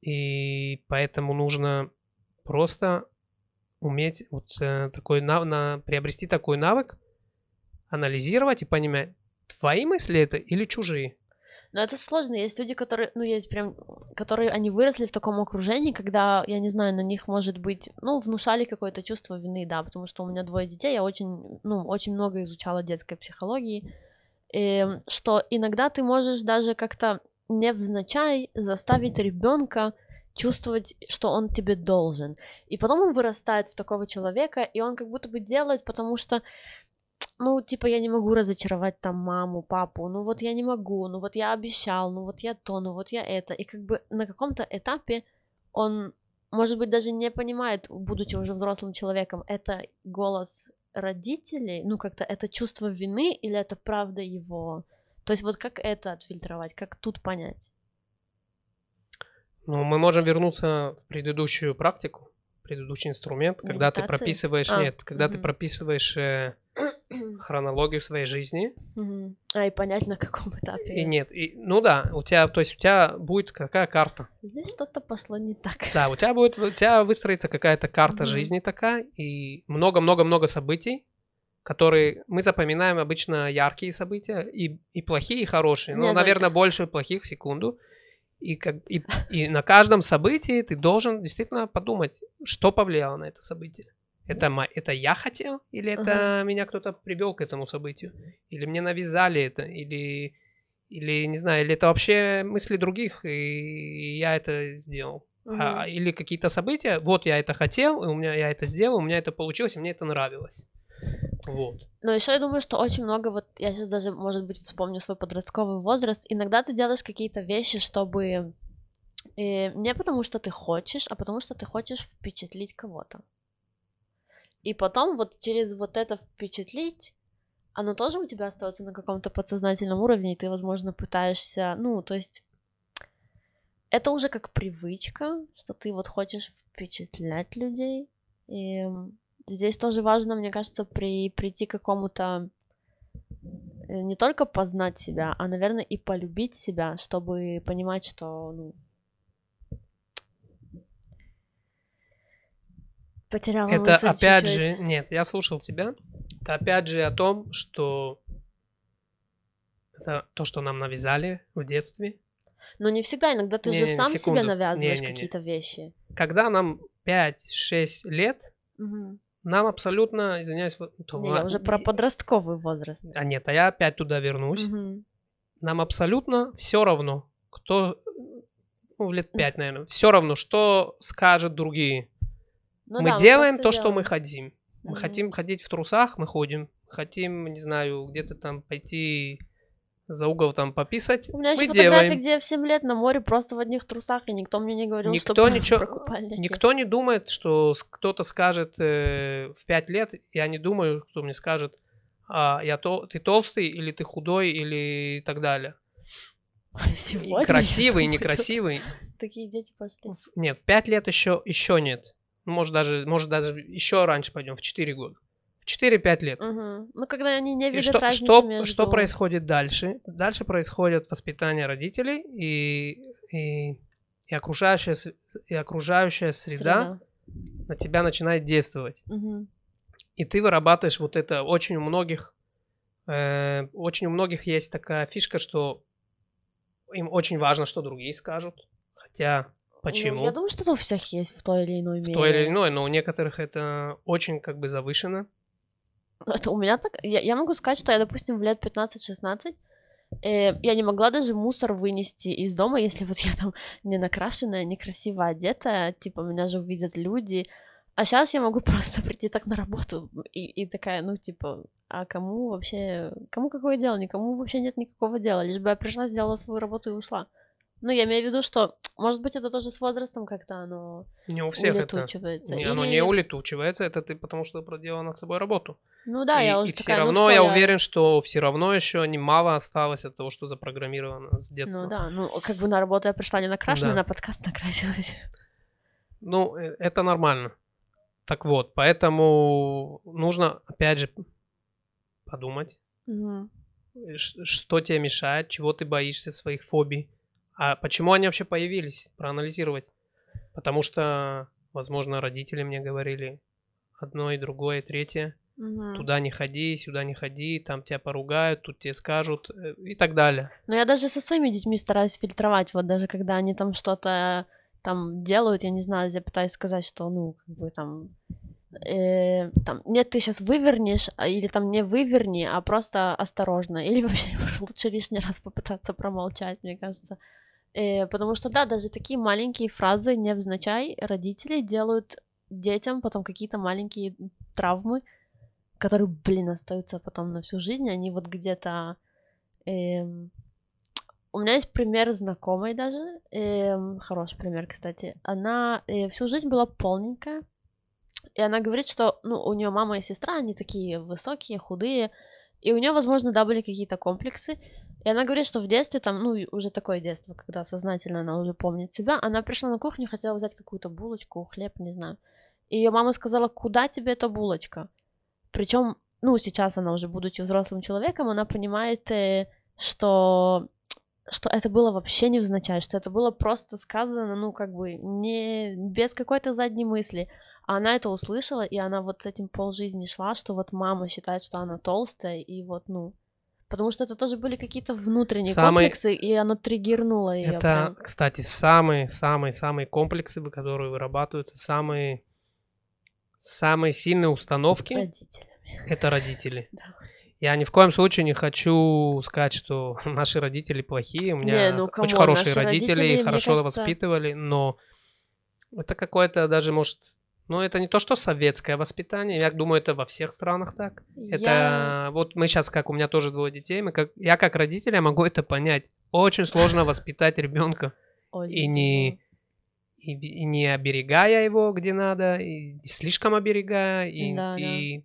И поэтому нужно просто уметь вот э, такой нав- на, приобрести такой навык, анализировать и понимать, твои мысли это или чужие. Но это сложно. Есть люди, которые, ну, есть прям, которые, они выросли в таком окружении, когда, я не знаю, на них, может быть, ну, внушали какое-то чувство вины, да, потому что у меня двое детей, я очень, ну, очень много изучала детской психологии, и, что иногда ты можешь даже как-то невзначай заставить ребенка чувствовать, что он тебе должен. И потом он вырастает в такого человека, и он как будто бы делает, потому что ну, типа, я не могу разочаровать там маму, папу, ну вот я не могу, ну вот я обещал, ну вот я то, ну вот я это. И как бы на каком-то этапе он, может быть, даже не понимает, будучи уже взрослым человеком, это голос родителей, ну как-то это чувство вины или это правда его. То есть вот как это отфильтровать, как тут понять? Ну, мы можем вернуться в предыдущую практику, предыдущий инструмент, когда ты Медитации? прописываешь, А, нет, когда ты мгм. прописываешь э, хронологию своей жизни, Мгм. А, и понять, на каком этапе. и нет, и, ну да, у тебя, то есть у тебя будет какая карта, Здесь что-то пошло не так. Да, у тебя будет, у тебя выстроится какая-то карта Мгм. жизни такая, и много-много-много событий, которые мы запоминаем обычно яркие события, и, и плохие, и хорошие. Ну, наверное, больше плохих секунду. И, как, и, и на каждом событии ты должен действительно подумать, что повлияло на это событие. Это, это я хотел, или это меня кто-то привел к этому событию, или мне навязали это, или, или не знаю, или это вообще мысли других, и я это сделал. А, или какие-то события, вот я это хотел, и у меня я это сделал, у меня это получилось, и мне это нравилось. Вот. Но еще я думаю, что очень много, вот я сейчас даже, может быть, вспомню свой подростковый возраст. Иногда ты делаешь какие-то вещи, чтобы э, не потому, что ты хочешь, а потому, что ты хочешь впечатлить кого-то. И потом вот через вот это впечатлить, оно тоже у тебя остается на каком-то подсознательном уровне, и ты, возможно, пытаешься, ну, то есть это уже как привычка, что ты вот хочешь впечатлять людей. И здесь тоже важно, мне кажется, при, прийти к какому-то э, не только познать себя, а, наверное, и полюбить себя, чтобы понимать, что, ну, потеряла Это мысль опять чуть-чуть. же, нет, я слушал тебя. Это опять же о том, что это то, что нам навязали в детстве. Но не всегда, иногда ты же Не-не-не, сам себе секунду. навязываешь Не-не-не. какие-то вещи. Когда нам 5-6 лет, Мгм. Нам абсолютно, извиняюсь, то Не, я уже про подростковый возраст. А нет, а я опять туда вернусь. Мгм. Нам абсолютно все равно, кто, ну, в лет 5, наверное, все равно, что скажут другие. Ну мы да, делаем то, что мы делаем. хотим. Мы Мгм. хотим ходить в трусах, мы ходим. Хотим, не знаю, где-то там пойти за угол там пописать. У меня есть мы фотографии, делаем. где я в 7 лет на море просто в одних трусах, и никто мне не говорил, Никто что ничего- про купальники. Никто не думает, что кто-то скажет э, в 5 лет, я не думаю, кто мне скажет, а, я то, ты толстый, или ты худой, или так далее. Сегодня красивый, некрасивый. Такие дети пошли. Нет, в 5 лет еще, еще нет. Может даже, может даже еще раньше пойдем, в 4 года. В 4-5 лет. Мгм. Ну, когда они не И видят что, разницы что, между... что происходит дальше? Дальше происходит воспитание родителей и, и, и, окружающая, и окружающая среда, на тебя начинает действовать. Мгм. И ты вырабатываешь вот это. Очень у многих, э, очень у многих есть такая фишка, что им очень важно, что другие скажут. Хотя почему? Ну, я думаю, что это у всех есть в той или иной в мере. той или иной, но у некоторых это очень как бы завышено. Это у меня так... Я, я могу сказать, что я, допустим, в лет 15-16 э, я не могла даже мусор вынести из дома, если вот я там не накрашенная, некрасиво одетая, типа меня же увидят люди. А сейчас я могу просто прийти так на работу и, и такая, ну, типа, а кому вообще... Кому какое дело? Никому вообще нет никакого дела. Лишь бы я пришла, сделала свою работу и ушла. Ну, я имею в виду, что, может быть, это тоже с возрастом как-то оно Не у всех это. улетучивается. Не, Оно Или- не улетучивается, это ты потому что проделала над собой работу. Ну да, и, я уже и все такая, ну равно всё, я уверен, что все равно еще немало осталось от того, что запрограммировано с детства. Ну да, ну как бы на работу я пришла не накрашенная, Да. на подкаст накрасилась. Ну, э, это нормально. Так вот, поэтому нужно, опять же, подумать, ш- что тебе мешает, чего ты боишься, своих фобий. А почему они вообще появились? Проанализировать. Потому что, возможно, родители мне говорили одно и другое, и третье. Мгм. Туда не ходи, сюда не ходи, там тебя поругают, тут тебе скажут э, и так далее. Но я даже со своими детьми стараюсь фильтровать, вот даже когда они там что-то там делают, я не знаю, я пытаюсь сказать, что, ну, как бы там, э, там, нет, ты сейчас вывернешь, а- или там не выверни, а просто осторожно, или вообще лучше лишний раз попытаться промолчать, мне кажется. Э, потому что, да, даже такие маленькие фразы невзначай родители делают детям потом какие-то маленькие травмы, которые, блин, остаются потом на всю жизнь, они вот где-то... эм, У меня есть пример знакомой даже, эм, хороший пример, кстати. Она э, всю жизнь была полненькая, и она говорит, что, ну, у нее мама и сестра, они такие высокие, худые, и у нее, возможно, да, были какие-то комплексы. И она говорит, что в детстве, там, ну, уже такое детство, когда сознательно она уже помнит себя, она пришла на кухню, хотела взять какую-то булочку, хлеб, не знаю. И ее мама сказала, куда тебе эта булочка? Причем, ну, сейчас она уже, будучи взрослым человеком, она понимает, э, что что это было вообще невзначай, что это было просто сказано, ну, как бы, не без какой-то задней мысли. она это услышала, и она вот с этим полжизни шла, что вот мама считает, что она толстая, и вот, ну, потому что это тоже были какие-то внутренние Самый- комплексы, и оно триггернуло ее. Это, кстати, самые-самые-самые комплексы, которые вырабатываются, самые, самые сильные установки родителями. это родители. Да. Я ни в коем случае не хочу сказать, что наши родители плохие. У меня Не, ну, очень хорошие наши родители, родители, хорошо кажется- воспитывали, но это какое-то даже, может, ну, это не то, что советское воспитание. Я думаю, это во всех странах так. Это Я- вот мы сейчас, как у меня тоже двое детей, мы как, я как родитель, я могу это понять. Очень сложно воспитать ребенка и не и, и не оберегая его где надо, и не слишком оберегая, и, Да, и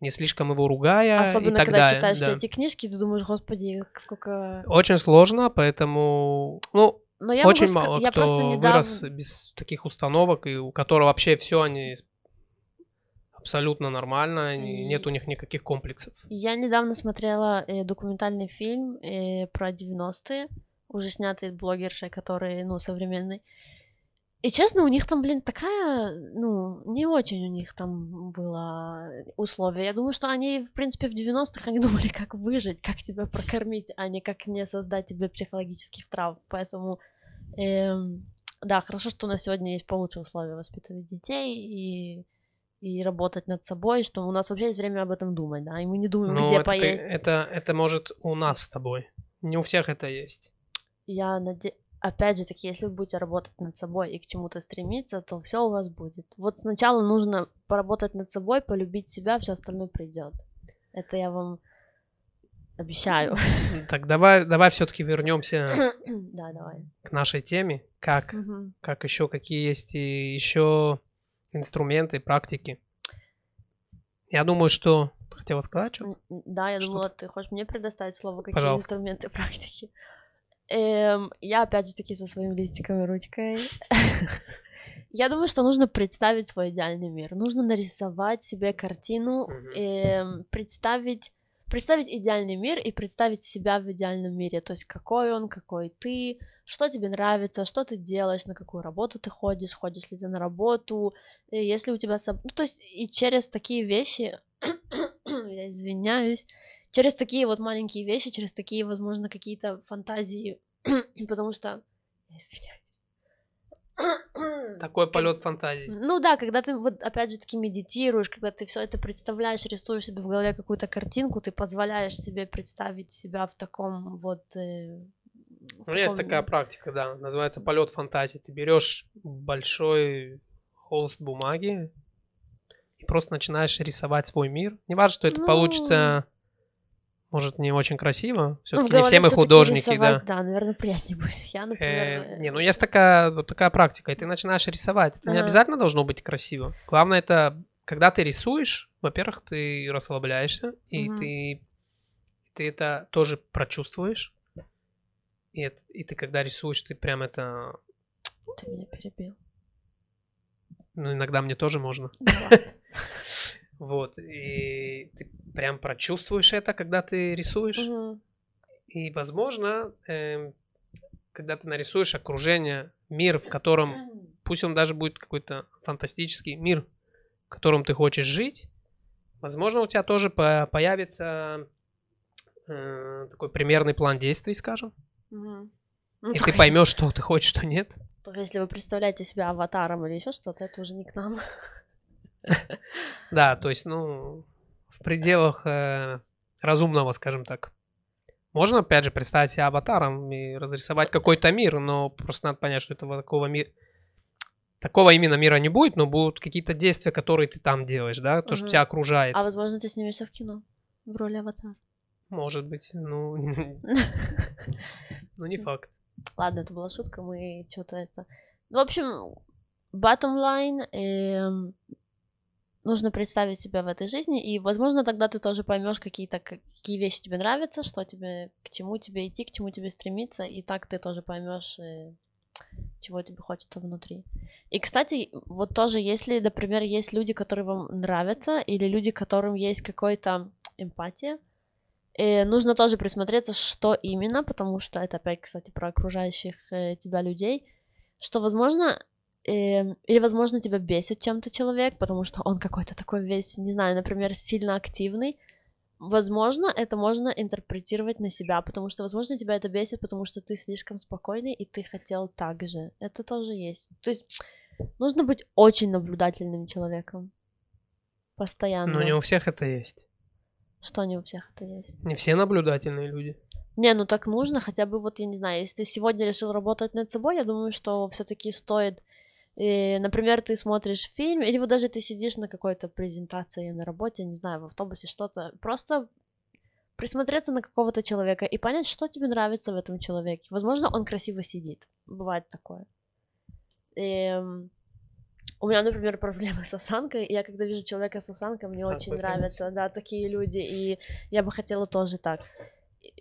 не слишком его ругая, Особенно, и так когда далее. читаешь да. все эти книжки, ты думаешь, господи, сколько... Очень сложно, поэтому, ну, Но я очень могу мало я кто просто недавно... вырос без таких установок, и у которого вообще все они абсолютно нормально, И- нет у них никаких комплексов. Я недавно смотрела э, документальный фильм э, про 90-е, уже снятый блогершей, который, ну, современный. И честно, у них там, блин, такая, ну, не очень у них там было условия. Я думаю, что они, в принципе, в 90-х они думали, как выжить, как тебя прокормить, а не как не создать тебе психологических травм. Поэтому, эм, да, хорошо, что у нас сегодня есть получше условия воспитывать детей и, и работать над собой, что у нас вообще есть время об этом думать, да, и мы не думаем, Ну, где это, ты- поесть. это, это может у нас с тобой. Не у всех это есть. Я наде... Опять же таки, если вы будете работать над собой и к чему-то стремиться, то все у вас будет. Вот сначала нужно поработать над собой, полюбить себя, все остальное придет. Это я вам обещаю. Так давай, давай все-таки вернемся Да, давай. к нашей теме. Как, Мгм. как еще, какие есть и еще инструменты, практики. Я думаю, что... Ты хотела сказать что? Да, я Что думала, ты хочешь мне предоставить слово, какие Пожалуйста. инструменты практики. Эм, я опять же таки со своим листиком и ручкой. Я думаю, что нужно представить свой идеальный мир. Нужно нарисовать себе картину, эм, представить, представить идеальный мир и представить себя в идеальном мире. То есть какой он, какой ты, что тебе нравится, что ты делаешь, на какую работу ты ходишь, ходишь ли ты на работу, э, если у тебя... Ну, то есть и через такие вещи, я извиняюсь, через такие вот маленькие вещи, через такие, возможно, какие-то фантазии, потому что... Извиняюсь. Такой полет фантазии. Ну да, когда ты вот опять же таки медитируешь, когда ты все это представляешь, рисуешь себе в голове какую-то картинку, ты позволяешь себе представить себя в таком вот... э, Ну, есть таком- такая практика, да, называется полет фантазии. Ты берешь большой холст бумаги и просто начинаешь рисовать свой мир. Не важно, что это Ну. получится, может, не очень красиво. Ну, Все-таки не голове все мы художники, да. Да, наверное, приятнее будет. Я, например... Э, не, ну есть такая, вот такая практика, и ты начинаешь рисовать. Это не Ага. обязательно должно быть красиво. Главное это, когда ты рисуешь, во-первых, ты расслабляешься, и Мгм. ты, ты это тоже прочувствуешь. И, это- и ты когда рисуешь, ты прям это... Ты меня перебил. Ну, иногда мне тоже можно. Ну ладно. Вот. И ты прям прочувствуешь это, когда ты рисуешь. Мгм. И, возможно, эм, когда ты нарисуешь окружение, мир, в котором пусть он даже будет какой-то фантастический мир, в котором ты хочешь жить, возможно, у тебя тоже по- появится э, такой примерный план действий, скажем, Мгм. Ну, и ты поймешь, что ты хочешь, что нет. только если вы представляете себя аватаром или еще что-то, это уже не к нам. Да, то есть, ну, в пределах э, разумного, скажем так. Можно, опять же, представить себя аватаром и разрисовать какой-то мир, но просто надо понять, что этого такого мира... Такого именно мира не будет, но будут какие-то действия, которые ты там делаешь, да, то, что Мгм. тебя окружает. А возможно, ты снимешься в кино в роли аватара. Может быть, ну, ну не факт. Ладно, это была шутка, мы что-то это... В общем, bottom line, эм, нужно представить себя в этой жизни, и, возможно, тогда ты тоже поймешь какие-то, какие вещи тебе нравятся, что тебе, к чему тебе идти, к чему тебе стремиться, и так ты тоже поймешь, э, чего тебе хочется внутри. И, кстати, вот тоже, если, например, есть люди, которые вам нравятся, или люди, которым есть какой-то эмпатия, э, нужно тоже присмотреться, что именно, потому что это опять, кстати, про окружающих э, тебя людей, что, возможно, или, возможно, тебя бесит чем-то человек, потому что он какой-то такой весь, не знаю, например, сильно активный. Возможно, это можно интерпретировать на себя, потому что, возможно, тебя это бесит, потому что ты слишком спокойный, и ты хотел так же. Это тоже есть. То есть нужно быть очень наблюдательным человеком. Постоянно. Но не у всех это есть. Что не у всех это есть? Не все наблюдательные люди. Не, ну так нужно, хотя бы вот, я не знаю, если ты сегодня решил работать над собой, я думаю, что все-таки стоит и, например, ты смотришь фильм, или вот даже ты сидишь на какой-то презентации на работе, не знаю, в автобусе что-то, просто присмотреться на какого-то человека и понять, что тебе нравится в этом человеке. Возможно, он красиво сидит. Бывает такое. И, у меня, например, проблемы с осанкой. Я когда вижу человека с осанкой, мне а, очень нравятся, да, такие люди. И я бы хотела тоже так.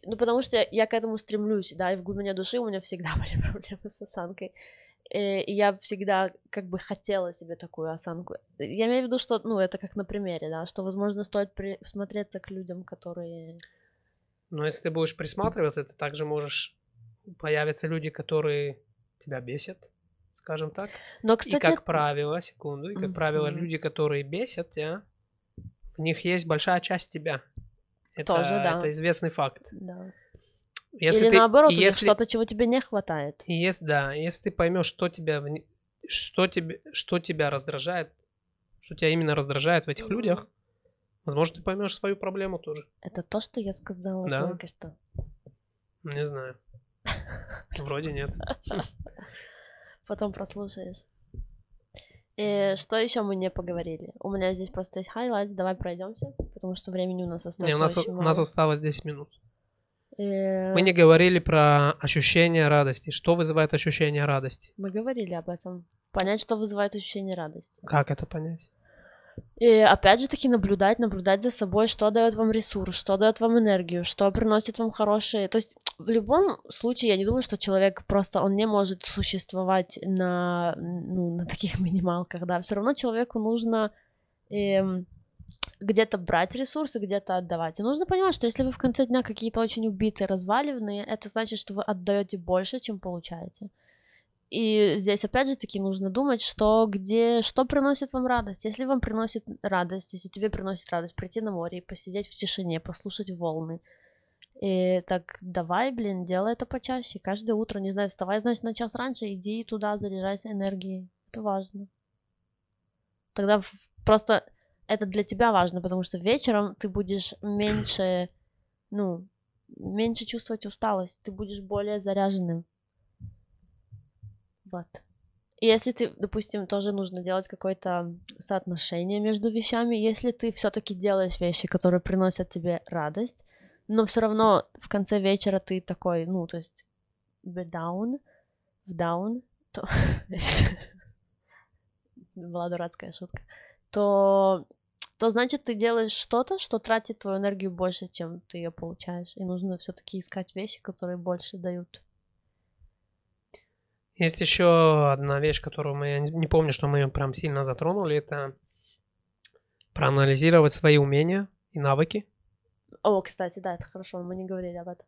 Ну, потому что я, я к этому стремлюсь, да, и в глубине души у меня всегда были проблемы с осанкой. Э, и я всегда как бы хотела себе такую осанку. Я имею в виду, что, ну, это как на примере, да, что, возможно, стоит присмотреться к людям, которые... Но если ты будешь присматриваться, ты также можешь... Появятся люди, которые тебя бесят, скажем так. Но, кстати... И, как правило, секунду, и, как mm-hmm. правило, люди, которые бесят тебя, в них есть большая часть тебя. Это, Тоже, да. Это известный факт. Да. Если Или ты, наоборот, если... что-то, чего тебе не хватает. Если, да, если ты поймешь, что тебя, что, тебе, что тебя раздражает, что тебя именно раздражает в этих людях, возможно, ты поймешь свою проблему тоже. Это то, что я сказала да? только что. Не знаю. Вроде нет. Потом прослушаешь. И что еще мы не поговорили? У меня здесь просто есть highlight, давай пройдемся, потому что времени у нас осталось. Не, у нас, у нас осталось 10 минут. Э, Мы не говорили про ощущение радости. Что вызывает ощущение радости? Мы говорили об этом. Понять, что вызывает ощущение радости. Как это понять? И опять же таки наблюдать, наблюдать за собой, что дает вам ресурс, что дает вам энергию, что приносит вам хорошие. То есть в любом случае я не думаю, что человек просто он не может существовать на ну, на таких минималках, да. Все равно человеку нужно эм, где-то брать ресурсы, где-то отдавать. И нужно понимать, что если вы в конце дня какие-то очень убитые, разваливанные, это значит, что вы отдаете больше, чем получаете. И здесь опять же таки нужно думать, что где, что приносит вам радость. Если вам приносит радость, если тебе приносит радость прийти на море и посидеть в тишине, послушать волны, и так давай, блин, делай это почаще. Каждое утро, не знаю, вставай, значит, на час раньше, иди туда, заряжайся энергией. Это важно. Тогда просто это для тебя важно, потому что вечером ты будешь меньше, ну, меньше чувствовать усталость, ты будешь более заряженным. Вот. И если ты, допустим, тоже нужно делать какое-то соотношение между вещами, если ты все-таки делаешь вещи, которые приносят тебе радость, но все равно в конце вечера ты такой, ну, то есть в down, в down, то была дурацкая шутка, то то значит ты делаешь что-то, что тратит твою энергию больше, чем ты ее получаешь. И нужно все-таки искать вещи, которые больше дают. Есть еще одна вещь, которую мы, я не помню, что мы ее прям сильно затронули, это проанализировать свои умения и навыки. О, кстати, да, это хорошо, мы не говорили об этом.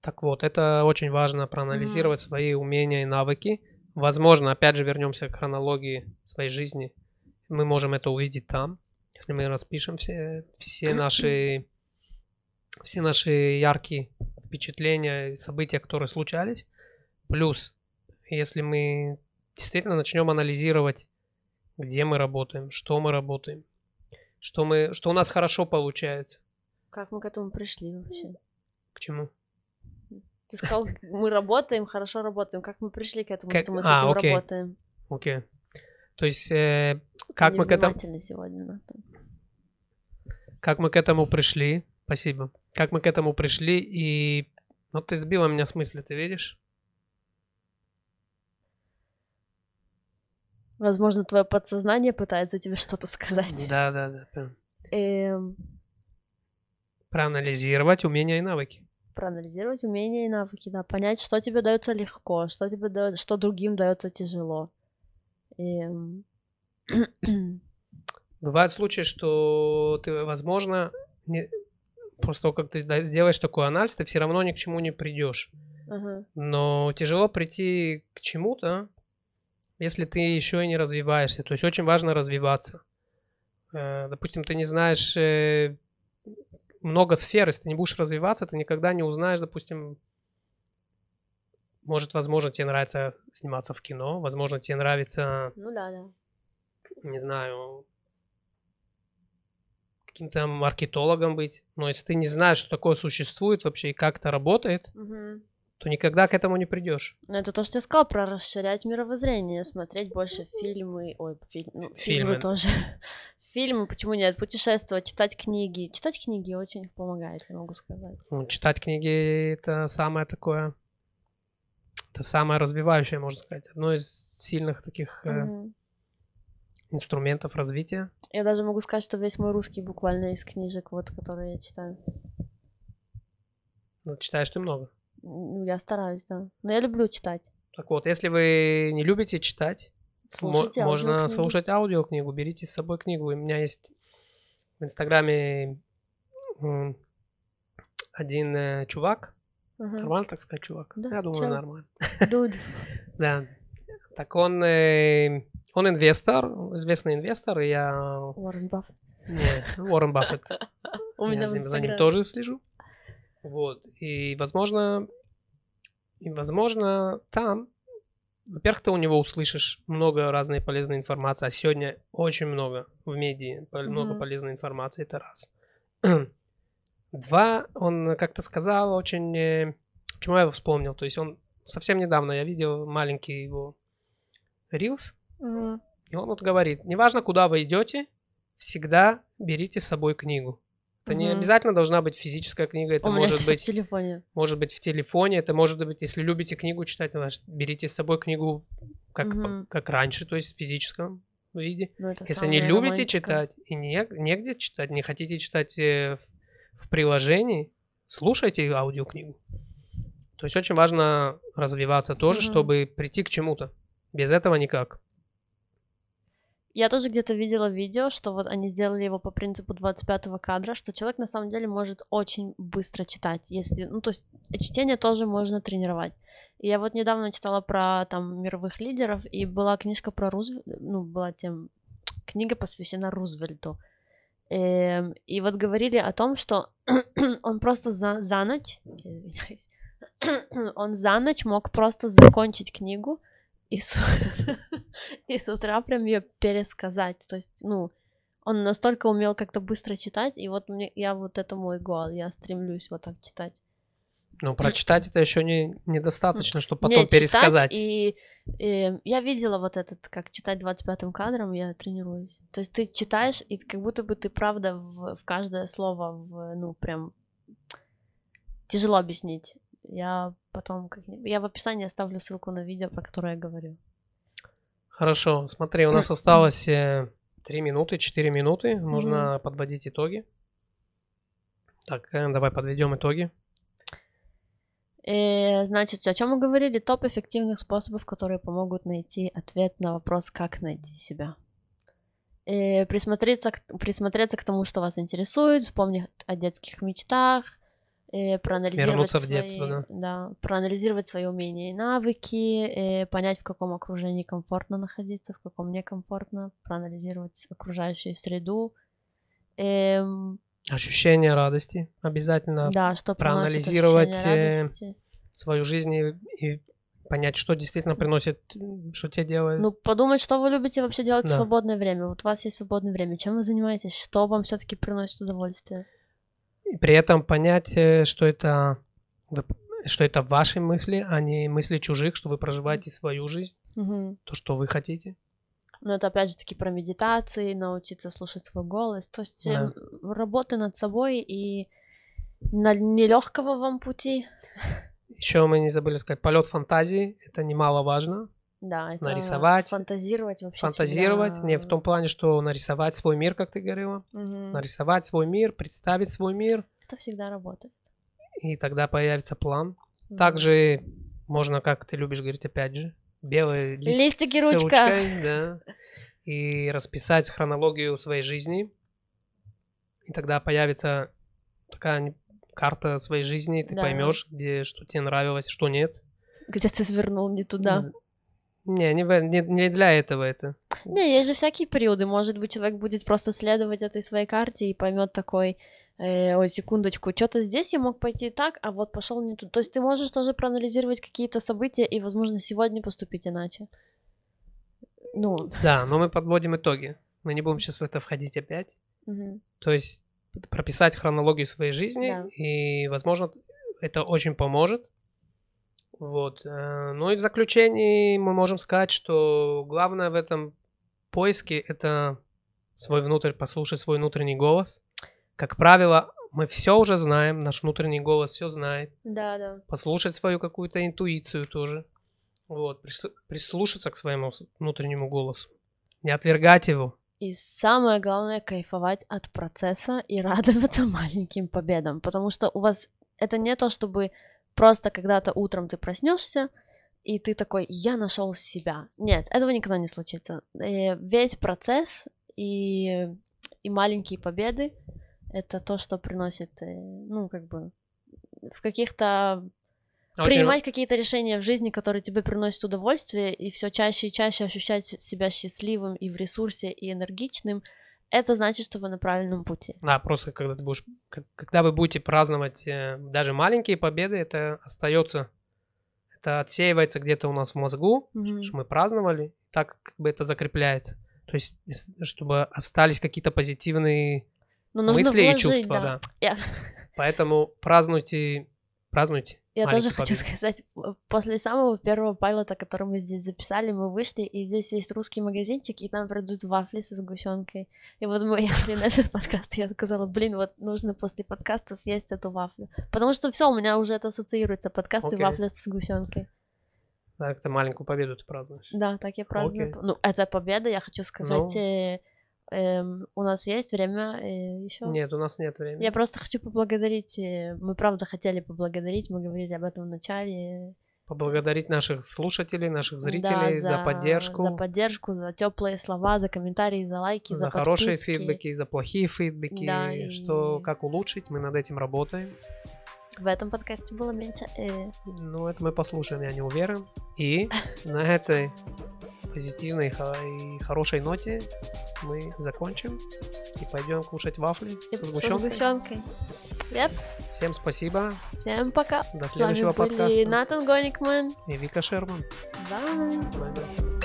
Так вот, это очень важно проанализировать mm-hmm. свои умения и навыки. Возможно, опять же, вернемся к хронологии своей жизни – мы можем это увидеть там, если мы распишем все, все наши все наши яркие впечатления, события, которые случались. Плюс, если мы действительно начнем анализировать, где мы работаем, что мы работаем, что, мы, что у нас хорошо получается. Как мы к этому пришли вообще? К чему? Ты сказал, мы работаем, хорошо работаем. Как мы пришли к этому, как... что мы с а, этим окей. работаем? Окей. То есть, э, как мы к этому... сегодня на Как мы к этому пришли? Спасибо. Как мы к этому пришли и... Ну, ты сбила меня с мысли, ты видишь? Возможно, твое подсознание пытается тебе что-то сказать. Да, да, да. Эм... Проанализировать умения и навыки. Проанализировать умения и навыки, да. Понять, что тебе дается легко, что тебе дает, что другим дается тяжело. Эм. Бывают случаи, что ты, возможно, не... после того, как ты сделаешь такой анализ, ты все равно ни к чему не придешь. Ага. Но тяжело прийти к чему-то, если ты еще и не развиваешься. То есть очень важно развиваться. Э, допустим, ты не знаешь э, много сфер, если ты не будешь развиваться, ты никогда не узнаешь, допустим, может, возможно, тебе нравится сниматься в кино, возможно, тебе нравится, Ну да, да. не знаю, каким-то маркетологом быть. Но если ты не знаешь, что такое существует вообще и как это работает, Мгм. то никогда к этому не придешь. Ну, это то, что я сказала про расширять мировоззрение, смотреть больше фильмы, ой, фильм, ну, фильмы. Фильмы. тоже. Фильмы, почему нет? Путешествовать, читать книги. Читать книги очень помогает, я могу сказать. Ну, читать книги это самое такое, это самое развивающее, можно сказать, одно из сильных таких э, Мгм. инструментов развития. Я даже могу сказать, что весь мой русский буквально из книжек, вот, которые я читаю. Ну, читаешь ты много. Ну, я стараюсь, да. Но я люблю читать. Так вот, если вы не любите читать, Слушайте можно аудиокниги. слушать аудиокнигу, берите с собой книгу. У меня есть в Инстаграме один э, чувак, Ага. нормально так сказать, чувак? Да, Я думаю, чел. нормально. Дуд. Да. Так он, э, он инвестор, известный инвестор, и я... Уоррен Баффет. Не, Уоррен Баффет. У меня я за ним, тоже слежу. Вот. И, возможно, и, возможно, там, во-первых, ты у него услышишь много разной полезной информации, а сегодня очень много в медиа, много полезной информации, это раз. Два, он как-то сказал очень... э, Почему я его вспомнил? То есть он совсем недавно, я видел маленький его рилс, Мгм. и он вот говорит, неважно, куда вы идете, всегда берите с собой книгу. Это не Мгм. обязательно должна быть физическая книга, это У может всё в быть, телефоне. может быть в телефоне, это может быть, если любите книгу читать, значит, берите с собой книгу как, Мгм. как раньше, то есть в физическом виде. Ну, Если не любите романтика. читать и не, негде читать, не хотите читать э, в, в приложении, слушайте аудиокнигу. То есть очень важно развиваться тоже, Мгм. чтобы прийти к чему-то. Без этого никак. Я тоже где-то видела видео, что вот они сделали его по принципу 25 кадра, что человек на самом деле может очень быстро читать, если, ну, то есть чтение тоже можно тренировать. И я вот недавно читала про там мировых лидеров, и была книжка про Рузвельта, ну, была тем, книга посвящена Рузвельту. Эм, и вот говорили о том, что он просто за, за ночь, извиняюсь, он за ночь мог просто закончить книгу, и с, и с утра прям ее пересказать. То есть, ну, он настолько умел как-то быстро читать, и вот мне, я вот это мой гол, я стремлюсь вот так читать. Но прочитать это еще не, недостаточно, чтобы потом Не, пересказать. и, и я видела вот этот, как читать 25 кадром, я тренируюсь. То есть ты читаешь, и как будто бы ты правда в, в каждое слово, в, ну, прям тяжело объяснить. Я потом как я в описании оставлю ссылку на видео, про которое я говорю. Хорошо, смотри, у нас осталось 3 минуты, 4 минуты. Можно подводить итоги. Так, э, давай подведем итоги. Э, значит, о чем мы говорили? Топ эффективных способов, которые помогут найти ответ на вопрос, как найти себя. Э, присмотреться, к, присмотреться к тому, что вас интересует, вспомнить о детских мечтах, э, проанализировать Вернуться в свои, детство, да. проанализировать свои умения и навыки, э, понять, в каком окружении комфортно находиться, в каком некомфортно, проанализировать окружающую среду. Эм, Ощущение радости. Обязательно да, проанализировать, свою жизнь и, и понять, что действительно приносит, что тебе делает. Ну, подумать, что вы любите вообще делать в Да. свободное время. Вот у вас есть свободное время. Чем вы занимаетесь? Что вам все-таки приносит удовольствие? И при этом понять, э, что это, что это ваши мысли, а не мысли чужих, что вы проживаете свою жизнь, Мгм. то, что вы хотите. Ну, это опять же таки про медитации, научиться слушать свой голос. То есть Да. эм, работы над собой и на нелегкого вам пути. Еще мы не забыли сказать, полет фантазии, это немаловажно. Да, это Нарисовать, фантазировать вообще Фантазировать, всегда- не в том плане, что нарисовать свой мир, как ты говорила, Мгм. нарисовать свой мир, представить свой мир, Это всегда работает. и тогда появится план. Мгм. Также можно, как ты любишь говорить, опять же, белый лист Листики, ручка. ручкой, да, и расписать хронологию своей жизни. И тогда появится такая карта своей жизни, ты Да. поймешь, где что тебе нравилось, что нет. Где ты свернул не туда. Не, не, не для этого это. Не, есть же всякие периоды. Может быть, человек будет просто следовать этой своей карте и поймет такой, э, ой, секундочку, что-то здесь я мог пойти так, а вот пошел не тут. То есть ты можешь тоже проанализировать какие-то события и, возможно, сегодня поступить иначе. Ну, Да, но мы подводим итоги. Мы не будем сейчас в это входить опять. мгм. То есть прописать хронологию своей жизни, Да. и, возможно, это очень поможет. Вот. э, Ну и в заключении мы можем сказать, что главное в этом поиске это свой внутрь, послушать свой внутренний голос. Как правило, мы все уже знаем, наш внутренний голос все знает. да, да. Послушать свою какую-то интуицию тоже. Вот. прис- Прислушаться к своему внутреннему голосу. Не отвергать его. И самое главное кайфовать от процесса и радоваться маленьким победам, потому что у вас это не то, чтобы просто когда-то утром ты проснешься и ты такой, я нашел себя. Нет, этого никогда не случится. Э, Весь процесс и, и маленькие победы это то, что приносит, э, ну, как бы, в каких-то Очень- принимать какие-то решения в жизни, которые тебе приносят удовольствие, и все чаще и чаще ощущать себя счастливым и в ресурсе, и энергичным, это значит, что вы на правильном пути. Да, просто когда ты будешь, когда вы будете праздновать э, даже маленькие победы, это остается, это отсеивается где-то у нас в мозгу, Мгм. что мы праздновали, так как бы это закрепляется. То есть, ес- чтобы остались какие-то позитивные Но нужно мысли и вложить, чувства, да. да. Я, Поэтому празднуйте, празднуйте. я тоже маленькие хочу победы. сказать, э, после самого первого пайлота, который мы здесь записали, мы вышли, и здесь есть русский магазинчик, и там продают вафли со сгущенкой. И вот мы ехали на этот подкаст, и я сказала, блин, вот нужно после подкаста съесть эту вафлю. Потому что все, у меня уже это ассоциируется, подкаст и Окей. вафля с сгущенкой. Да, как-то маленькую победу ты празднуешь. Да, так я праздную. Окей. Ну, это победа, я хочу сказать. Ну. Э, эм, у нас есть время еще. Нет, у нас нет времени. Я просто хочу поблагодарить. э, Мы правда хотели поблагодарить, мы говорили об этом в начале. Поблагодарить наших слушателей, наших Да, зрителей за, поддержку, За поддержку, за теплые слова, за комментарии, за лайки, за, за хорошие подписки. фидбэки, за плохие фидбэки, Да, и- что как улучшить, мы над этим работаем. В этом подкасте было меньше. э, Ну, это мы послушаем, я не уверен. И на этой позитивной и хорошей ноте мы закончим и пойдем кушать вафли со со сгущенкой. сгущенкой. Yep. Всем спасибо Всем пока. До С вами следующего были подкаста. Натан Гоникман. и Вика Шерман. Bye. Bye-bye.